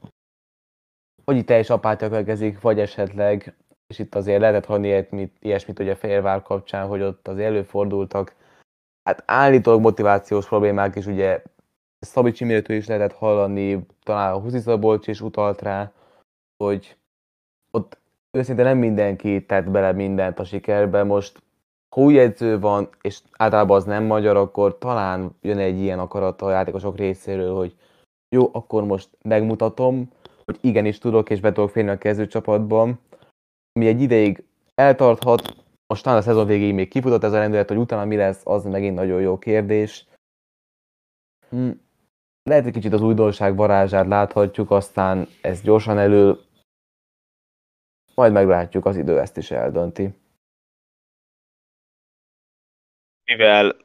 Speaker 5: hogy itt teljes apátja következik, vagy esetleg, és itt azért lehetett hallani ilyesmit, ugye Fehérvár kapcsán, hogy ott az előfordultak, hát állítólag motivációs problémák is ugye Szabicsi méretől is lehetett hallani, talán a Huszi Szabolcs is utalt rá, hogy ott őszintén nem mindenki tett bele mindent a sikerbe, most ha új edző van, és általában az nem magyar, akkor talán jön egy ilyen akarat a játékosok részéről, hogy jó, akkor most megmutatom, hogy igenis tudok, és be tudok férni a kezdőcsapatban, ami egy ideig eltarthat, most talán a szezon végéig még kifutott ez a rendület, hogy utána mi lesz, az megint nagyon jó kérdés. Hm. Lehet, hogy kicsit az újdonság varázsát láthatjuk, aztán ez gyorsan elő, majd meglátjuk, az idő ezt is eldönti
Speaker 1: mivel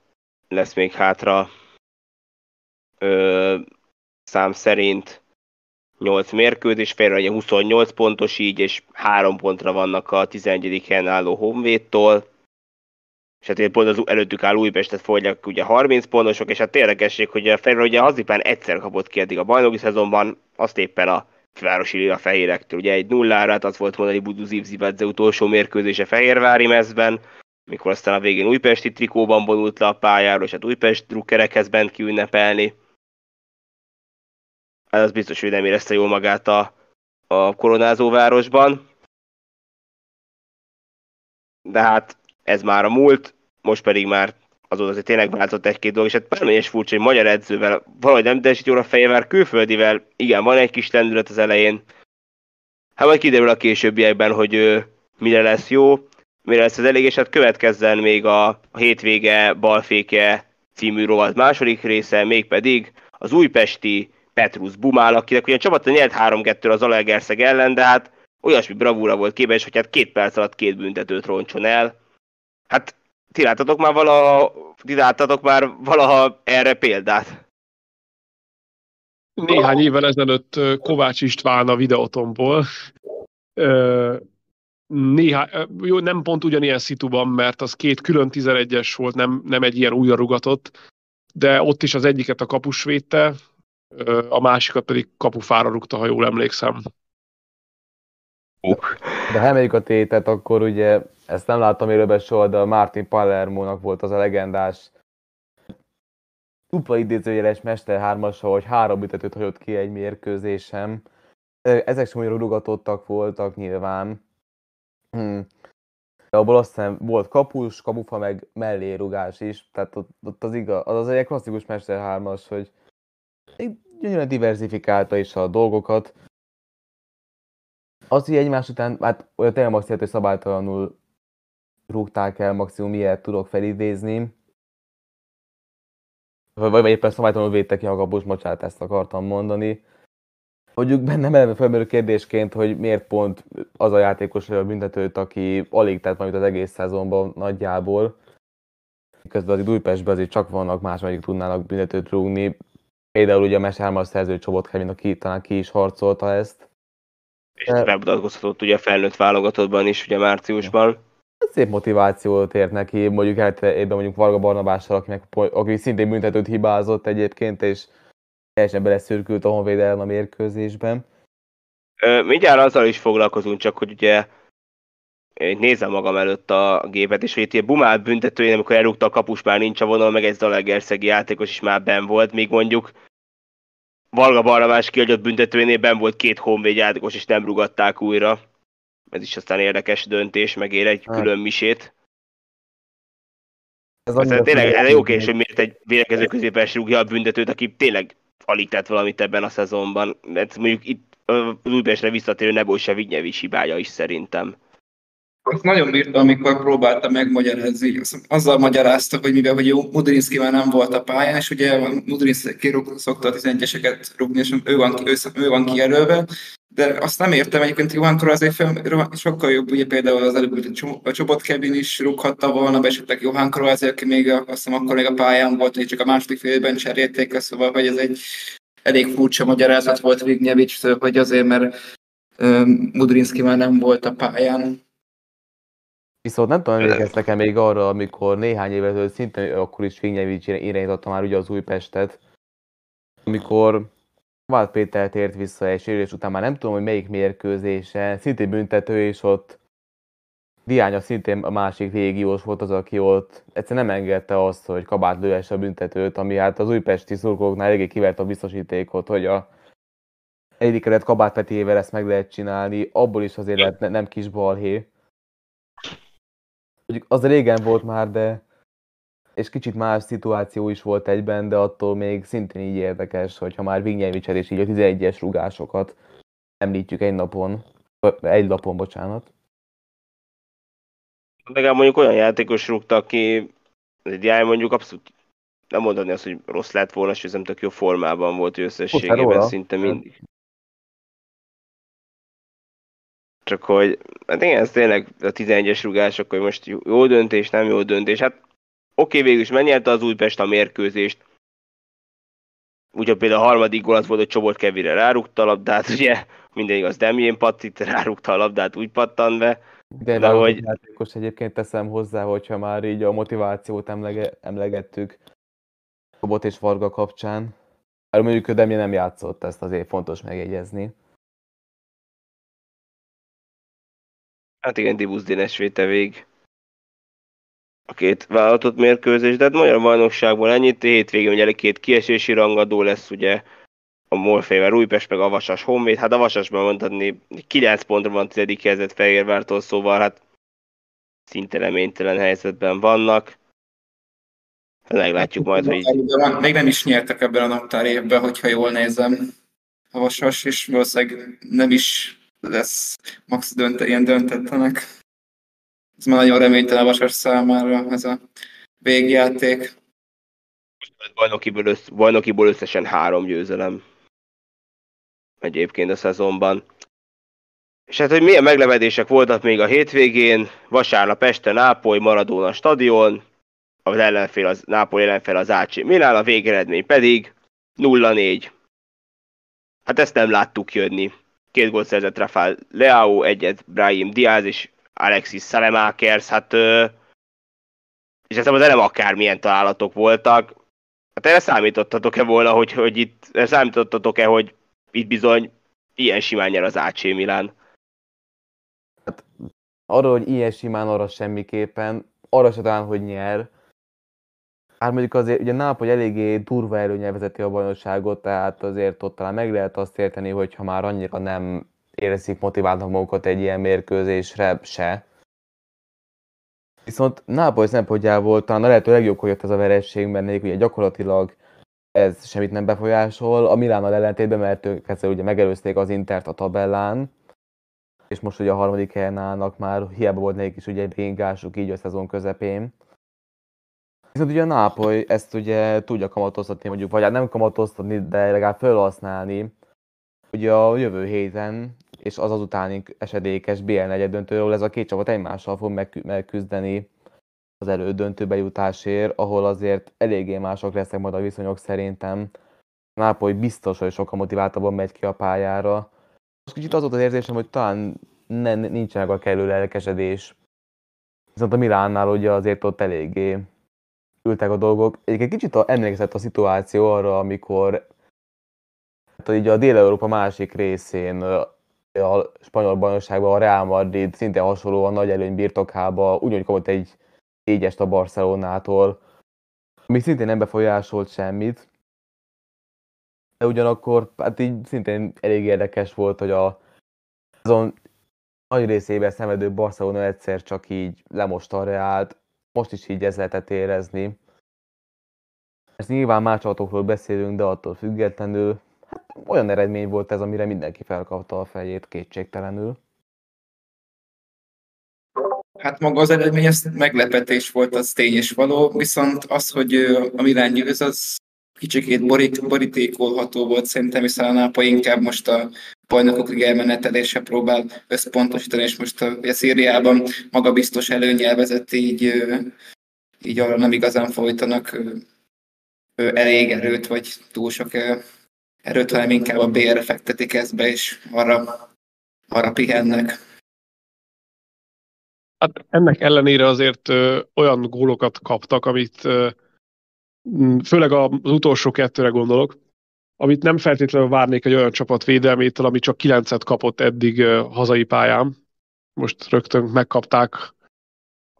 Speaker 1: lesz még hátra ö, szám szerint 8 mérkőzés, félre 28 pontos így, és 3 pontra vannak a 11 helyen álló Honvédtól, és hát pont az előttük áll Újpestet fogják ugye 30 pontosok, és hát érdekesség, hogy a Ferrer ugye Hazipán egyszer kapott ki eddig a bajnoki szezonban, azt éppen a Fővárosi Lila Fehérektől. Ugye egy nullára, hát az volt mondani Buduzív Zivadze utolsó mérkőzése Fehérvári mezben, mikor aztán a végén újpesti trikóban vonult le a pályára, és hát Újpest drukkerekhez bent ki ünnepelni. Hát az biztos, hogy nem érezte jól magát a, a koronázó városban. De hát ez már a múlt, most pedig már azóta azért tényleg változott egy-két dolog, és hát bármilyen is furcsa, hogy magyar edzővel valahogy nem teljesít jól a fejével, külföldivel, igen, van egy kis lendület az elején. Hát majd kiderül a későbbiekben, hogy ő mire lesz jó mire lesz az elég, és hát következzen még a, a hétvége balféke című rovat második része, mégpedig az újpesti Petrus Bumál, akinek ugyan csapata nyert 3-2 az Alegerszeg ellen, de hát olyasmi bravúra volt képes, hogy hát két perc alatt két büntetőt roncson el. Hát ti láttatok már valaha, ti láttatok már valaha erre példát?
Speaker 3: Néhány évvel ezelőtt Kovács István a videótomból néha, jó, nem pont ugyanilyen szituban, mert az két külön 11-es volt, nem, nem egy ilyen újra rugatott, de ott is az egyiket a kapus védte, a másikat pedig kapufára rúgta, ha jól emlékszem.
Speaker 5: De ha emeljük a tétet, akkor ugye, ezt nem láttam élőben soha, de a Martin Palermo-nak volt az a legendás dupla idézőjeles Mester 3 hogy három büntetőt hagyott ki egy mérkőzésem. Ezek sem olyan rugatottak voltak nyilván. Hmm. De abból azt hiszem volt kapus, kapufa, meg mellérugás is, tehát ott, ott az igaz, az, az egy klasszikus Mester 3 hogy gyönyörűen diversifikálta is a dolgokat. Az, hogy egymás után, hát olyan tényleg maximum, hogy szabálytalanul rúgták el, maximum ilyet tudok felidézni. Vagy, vagy éppen szabálytalanul védtek ki a kapus, bocsánat, ezt akartam mondani. Mondjuk bennem eleve felmerül kérdésként, hogy miért pont az a játékos a büntetőt, aki alig tett valamit az egész szezonban nagyjából. Közben az Újpestben azért csak vannak más, akik tudnának büntetőt rúgni. Például ugye a Mesármas szerző Csobot Kevin, aki talán ki is harcolta ezt.
Speaker 1: És De... bemutatkozhatott ugye a felnőtt válogatottban is, ugye márciusban.
Speaker 5: Szép motivációt ért neki, mondjuk ebben mondjuk Varga Barnabással, aki, aki szintén büntetőt hibázott egyébként, és teljesen beleszürkült a Honvéd a mérkőzésben.
Speaker 1: mindjárt azzal is foglalkozunk, csak hogy ugye én nézem magam előtt a gépet, és hogy itt ilyen bumált büntetőjén, amikor elrúgta a kapus, már nincs a vonal, meg egy Zalagerszegi játékos is már ben volt, míg mondjuk Valga Barnabás kiadott büntetőjénél ben volt két honvéd játékos, és nem rugatták újra. Ez is aztán érdekes döntés, megér egy hát. külön misét. Ez aztán tényleg ez jó kérdés, hogy miért egy védekező középes rúgja a büntetőt, aki tényleg alig tett valamit ebben a szezonban. Mert mondjuk itt az Újpestre visszatérő Nebó Vignyevics hibája is szerintem.
Speaker 2: Azt nagyon bírta, amikor próbálta megmagyarázni. Azzal magyarázta, hogy mivel hogy jó, Mudrinski már nem volt a pályán, és ugye Mudrinski szokta a 11-eseket rúgni, és ő van, ő, ő van kijelölve, de azt nem értem, egyébként Ivankor azért fel, sokkal jobb, ugye például az előbb a Csobot Kevin is rúghatta volna, be esetleg Johan Kroázi, aki még a, azt hiszem akkor még a pályán volt, hogy csak a második félben cserélték, szóval hogy ez egy elég furcsa magyarázat volt Vignyevics, hogy azért, mert Mudrinski már nem volt a pályán.
Speaker 5: Viszont nem tudom, emlékeztek-e még arra, amikor néhány évvel ezelőtt szintén akkor is Vignyevics irányította már ugye az Újpestet, amikor Vált Péter tért vissza egy sérülés után, már nem tudom, hogy melyik mérkőzése, szintén büntető, és ott Diánya szintén a másik régiós volt az, aki ott egyszerűen nem engedte azt, hogy kabát lőesse a büntetőt, ami hát az újpesti szurkolóknál eléggé kivert a biztosítékot, hogy a egyik keret kabát Petével ezt meg lehet csinálni, abból is azért lehet nem kis balhé. Az régen volt már, de és kicsit más szituáció is volt egyben, de attól még szintén így érdekes, hogyha már Vignyevicsel és így a 11-es rugásokat említjük egy napon, egy lapon, bocsánat.
Speaker 1: Legalább mondjuk olyan játékos rúgta, aki egy mondjuk abszolút nem mondani azt, hogy rossz lett volna, és nem tök jó formában volt összességében szinte mindig. Csak hogy, hát igen, ez tényleg a 11-es rugások, hogy most jó döntés, nem jó döntés. Hát Oké, végül is megnyerte az Újpest a mérkőzést. Ugye például a harmadik gól az volt, hogy Csobot Kevire rárúgta a labdát, ugye minden igaz, Demjén Pattit rárúgta a labdát, úgy pattan be.
Speaker 5: De, de hogy... játékos egyébként teszem hozzá, hogyha már így a motivációt emlege, emlegettük Csobot és Varga kapcsán. Mert mondjuk Demjén nem játszott, ezt azért fontos megjegyezni.
Speaker 1: Hát igen, Dibusz Dines véte vég a két vállalatot mérkőzés, de hát magyar bajnokságból ennyit, hétvégén ugye két kiesési rangadó lesz, ugye a Morfével Újpest, meg a Vasas Honvéd, hát a Vasasban mondhatni 9 pontra van 10. helyzet Fehérvártól, szóval hát szinte reménytelen helyzetben vannak. Meglátjuk majd, hogy...
Speaker 2: Még nem is nyertek ebben a naptár évben, hogyha jól nézem a Vasas, és valószínűleg nem is lesz max dönt, ilyen döntetlenek ez már nagyon reménytelen a Vasas számára ez a végjáték.
Speaker 1: Bajnokiból, össz, bajnokiból összesen három győzelem egyébként a szezonban. És hát, hogy milyen meglevedések voltak még a hétvégén, vasárnap este Nápoly Maradona stadion, az ellenfél az, Nápoly ellenfél az AC Milán, a végeredmény pedig 0-4. Hát ezt nem láttuk jönni. Két gólt szerzett Rafael Leao, egyet Brahim Diaz, és Alexis Salemakers, hát és ez nem akármilyen találatok voltak. Hát erre számítottatok-e volna, hogy, hogy itt, számítottatok-e, hogy itt bizony ilyen simán nyer az AC Milán?
Speaker 5: Hát, arra, hogy ilyen simán, arra semmiképpen, arra se talán, hogy nyer. Hát mondjuk azért, ugye Nápoly eléggé durva előnyel vezeti a bajnokságot, tehát azért ott talán meg lehet azt érteni, hogy ha már annyira nem érzik motiválnak magukat egy ilyen mérkőzésre se. Viszont Nápoly szempontjából talán a lehető legjobb, hogy jött ez a veresség, mert nekik ugye gyakorlatilag ez semmit nem befolyásol. A Milánnal ellentétben, mert ők ezzel ugye megelőzték az Intert a tabellán, és most ugye a harmadik helyen állnak már, hiába volt nekik is ugye egy ringásuk így a szezon közepén. Viszont ugye a Nápoly ezt ugye tudja kamatoztatni, mondjuk, vagy hát nem kamatoztatni, de legalább felhasználni. Ugye a jövő héten és az azutáni esedékes BL negyed döntőről ez a két csapat egymással fog megküzdeni az elődöntőbe jutásért, ahol azért eléggé mások lesznek majd a viszonyok szerintem. Nápoly biztos, hogy sokkal motiváltabban megy ki a pályára. Most kicsit az volt az érzésem, hogy talán ne, nincsenek a kellő lelkesedés. Viszont a Milánnál ugye azért ott eléggé ültek a dolgok. Egyébként kicsit emlékezett a szituáció arra, amikor hát így a Dél-Európa másik részén a spanyol bajnokságban a Real Madrid szinte hasonlóan nagy előny birtokába, ugyanúgy kapott egy négyest a Barcelonától, ami szintén nem befolyásolt semmit, de ugyanakkor hát így szintén elég érdekes volt, hogy a azon nagy részében szenvedő Barcelona egyszer csak így lemosta a Reált, most is így ez lehetett érezni. Ezt nyilván más csapatokról beszélünk, de attól függetlenül olyan eredmény volt ez, amire mindenki felkapta a fejét kétségtelenül.
Speaker 2: Hát maga az eredmény, ez meglepetés volt, az tény és való, viszont az, hogy a Milán győz, az kicsikét borít, borítékolható volt szerintem, hiszen a Nápa inkább most a bajnokok liga elmenetelése próbál összpontosítani, és most a, a Szíriában magabiztos előnyel vezet, így, így arra nem igazán folytanak elég erőt, vagy túl sok erőt, hanem inkább a BR-re fektetik ezt be, és arra, arra pihennek.
Speaker 3: Hát ennek ellenére azért ö, olyan gólokat kaptak, amit ö, főleg az utolsó kettőre gondolok, amit nem feltétlenül várnék egy olyan csapat védelmétől, ami csak kilencet kapott eddig ö, hazai pályán. Most rögtön megkapták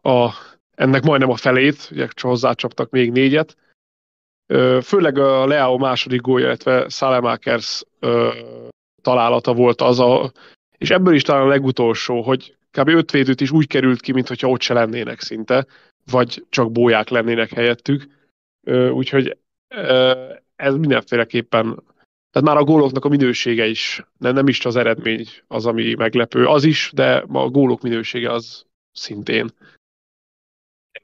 Speaker 3: a, ennek majdnem a felét, ugye hozzácsaptak még négyet. Főleg a Leo második gólja, illetve Salemakers találata volt az a, és ebből is talán a legutolsó, hogy kb. öt védőt is úgy került ki, mintha ott se lennének szinte, vagy csak bóják lennének helyettük. Úgyhogy ez mindenféleképpen, tehát már a góloknak a minősége is, nem, nem is az eredmény az, ami meglepő, az is, de a gólok minősége az szintén.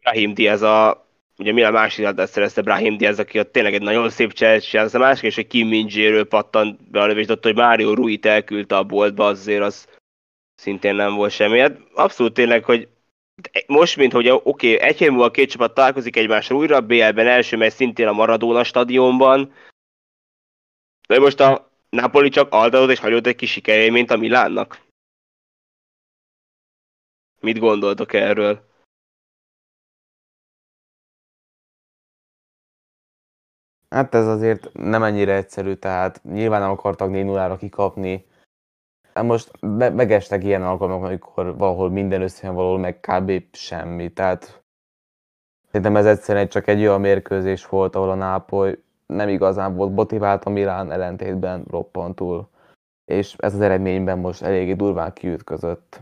Speaker 1: Brahim Diaz a ugye mi a másik labdát szerezte Brahim Diaz, aki ott tényleg egy nagyon szép cselet csinált, a másik, és hogy Kim min pattant be a lövést, ott, hogy Mário Ruit elküldte a boltba, azért az szintén nem volt semmi. Hát abszolút tényleg, hogy most, mint hogy oké, okay, egy hely múlva két csapat találkozik egymással újra, BL-ben első meccs szintén a Maradona stadionban, de most a Napoli csak aldalod és hagyott egy kis sikerélményt a Milánnak. Mit gondoltok erről?
Speaker 5: Hát ez azért nem ennyire egyszerű, tehát nyilván nem akartak 4 0 kikapni. Hát most be- megestek ilyen alkalmak, amikor valahol minden összejön, valahol meg kb. semmi. Tehát szerintem ez egyszerűen csak egy olyan mérkőzés volt, ahol a Nápoly nem igazán volt motivált a Milán ellentétben roppantul. És ez az eredményben most eléggé durván kiütközött.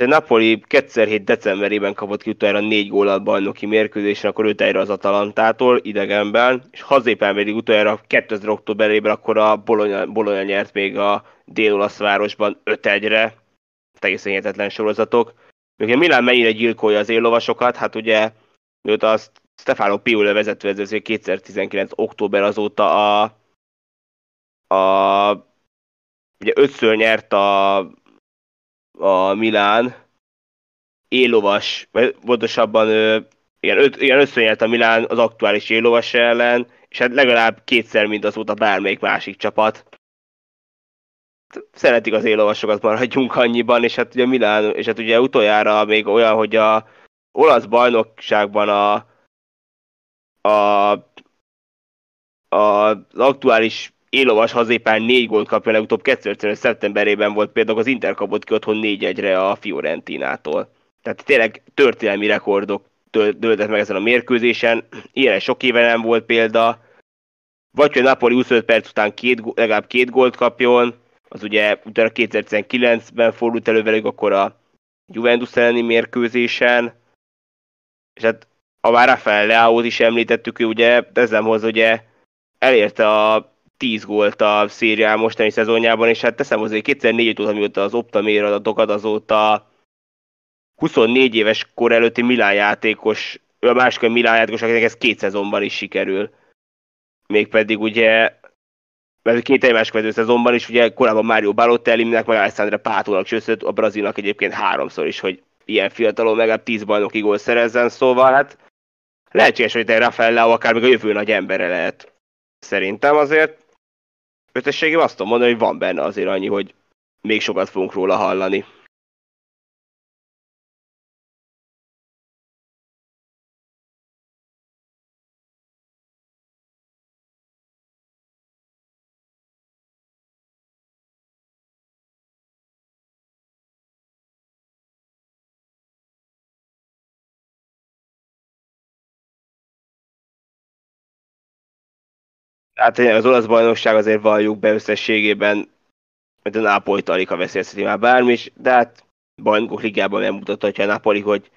Speaker 1: Hát Napoli 2007. decemberében kapott ki utoljára négy gólat bajnoki mérkőzésen, akkor 5 az Atalantától idegenben, és hazépen pedig utoljára 2000. októberében akkor a Bologna, Bologna nyert még a dél-olasz városban 5-1-re, egészen hihetetlen sorozatok. Még Milán mennyire gyilkolja az éllovasokat, hát ugye mióta azt Stefano Piula vezetőedző 2019. október azóta a, a ugye ötször nyert a a Milán élovas, vagy pontosabban igen, öt, igen, a Milán az aktuális élovas ellen, és hát legalább kétszer, mint azóta bármelyik másik csapat. szeretik az élovasokat, maradjunk annyiban, és hát ugye Milán, és hát ugye utoljára még olyan, hogy a olasz bajnokságban a, a, a az aktuális élovas hazépán négy gólt kapja, legutóbb 2015. szeptemberében volt például az Inter kapott ki otthon 4-1-re a Fiorentinától. Tehát tényleg történelmi rekordok dőltek meg ezen a mérkőzésen. Ilyen sok éve nem volt példa. Vagy hogy Napoli 25 perc után két, legalább két gólt kapjon, az ugye utána 2019-ben fordult elő velük, akkor a Juventus elleni mérkőzésen, és hát a már Rafael Leao-t is említettük, ő ugye teszem hozzá, ugye elérte a 10 gólt a szériá mostani szezonjában, és hát teszem hozzá, hogy 2004 óta, mióta az Optamér adatokat, azóta 24 éves kor előtti Milán játékos, a másik a Milán játékos, akinek ez két szezonban is sikerül. Mégpedig ugye mert két egymás követő szezonban is, ugye korábban Mario Balotelli-nek, meg Alessandra Pátónak sőt, a brazilnak egyébként háromszor is, hogy ilyen fiatalon legalább tíz bajnoki gól szerezzen, szóval hát lehetséges, hogy te Rafael Leao akár még a jövő nagy embere lehet. Szerintem azért összességében azt tudom mondani, hogy van benne azért annyi, hogy még sokat fogunk róla hallani. Hát az olasz bajnokság azért valljuk be összességében, mert a Napoli alig a veszélyezteti már bármi is, de hát bajnokok ligában nem mutathatja a Napoli, hogy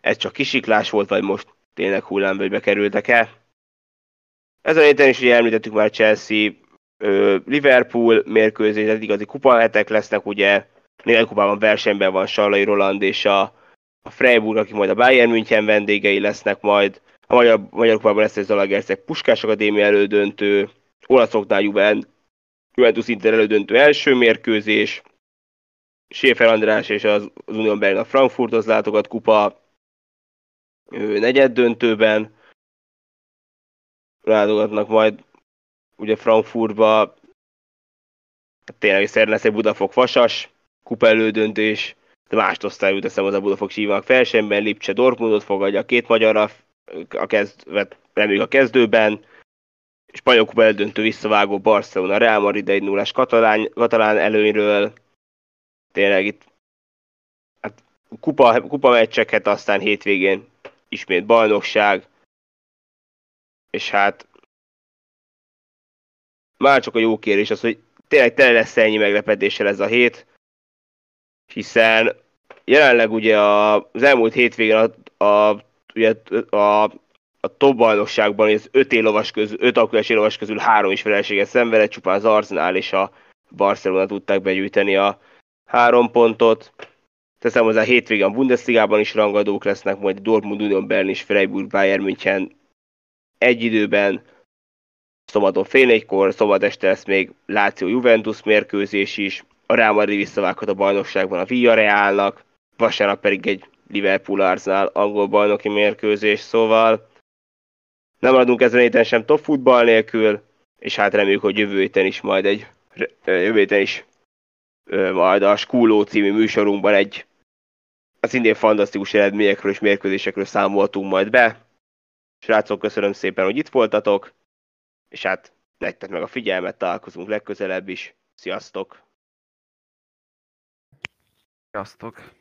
Speaker 1: ez csak kisiklás volt, vagy most tényleg hullámvölgybe kerültek el. Ezen a héten is ugye említettük már Chelsea, Liverpool mérkőzés, ez igazi kupahetek lesznek, ugye néhány kupában versenyben van Sarlai Roland és a, a Freiburg, aki majd a Bayern München vendégei lesznek majd, a Magyar, Magyar Kupában lesz egy Zalagerszeg Puskás Akadémia elődöntő, olaszoknál Juven, Juventus Inter elődöntő első mérkőzés, Schäfer András és az, az Union Berlin a Frankfurthoz látogat kupa ő negyed döntőben, látogatnak majd ugye Frankfurtba, hát tényleg szerint lesz egy Budafok Vasas, kupa elődöntés, de mást osztályú teszem az a Budafok Sívak versenyben, Lipcse Dortmundot fogadja, két magyarra a kezdvet, reméljük a kezdőben, Spanyol kupa eldöntő visszavágó Barcelona, Real Madrid 1 0 katalán, katalán előnyről, tényleg itt hát, kupa, kupa meccseket, aztán hétvégén ismét bajnokság, és hát már csak a jó kérés az, hogy tényleg tele lesz ennyi meglepetéssel ez a hét, hiszen jelenleg ugye az elmúlt hétvégén a, a ugye a, a top bajnokságban az öt élovas közül, öt aktuális élovas közül három is vereséget szenvedett, csupán az Arsenal és a Barcelona tudták begyűjteni a három pontot. Teszem hozzá hétvégén a Bundesligában is rangadók lesznek, majd Dortmund, Union Berlin és Freiburg, Bayern München egy időben, szombaton fél négykor, szombat este lesz még Láció Juventus mérkőzés is, a Real Madrid visszavághat a bajnokságban a Villarrealnak, vasárnap pedig egy Liverpool Arsenal angol bajnoki mérkőzés, szóval nem adunk ezen héten sem top futball nélkül, és hát reméljük, hogy jövő héten is majd egy, jövő héten is majd a Skuló című műsorunkban egy az szintén fantasztikus eredményekről és mérkőzésekről számoltunk majd be. Srácok, köszönöm szépen, hogy itt voltatok, és hát nektek meg a figyelmet, találkozunk legközelebb is. Sziasztok!
Speaker 2: Sziasztok!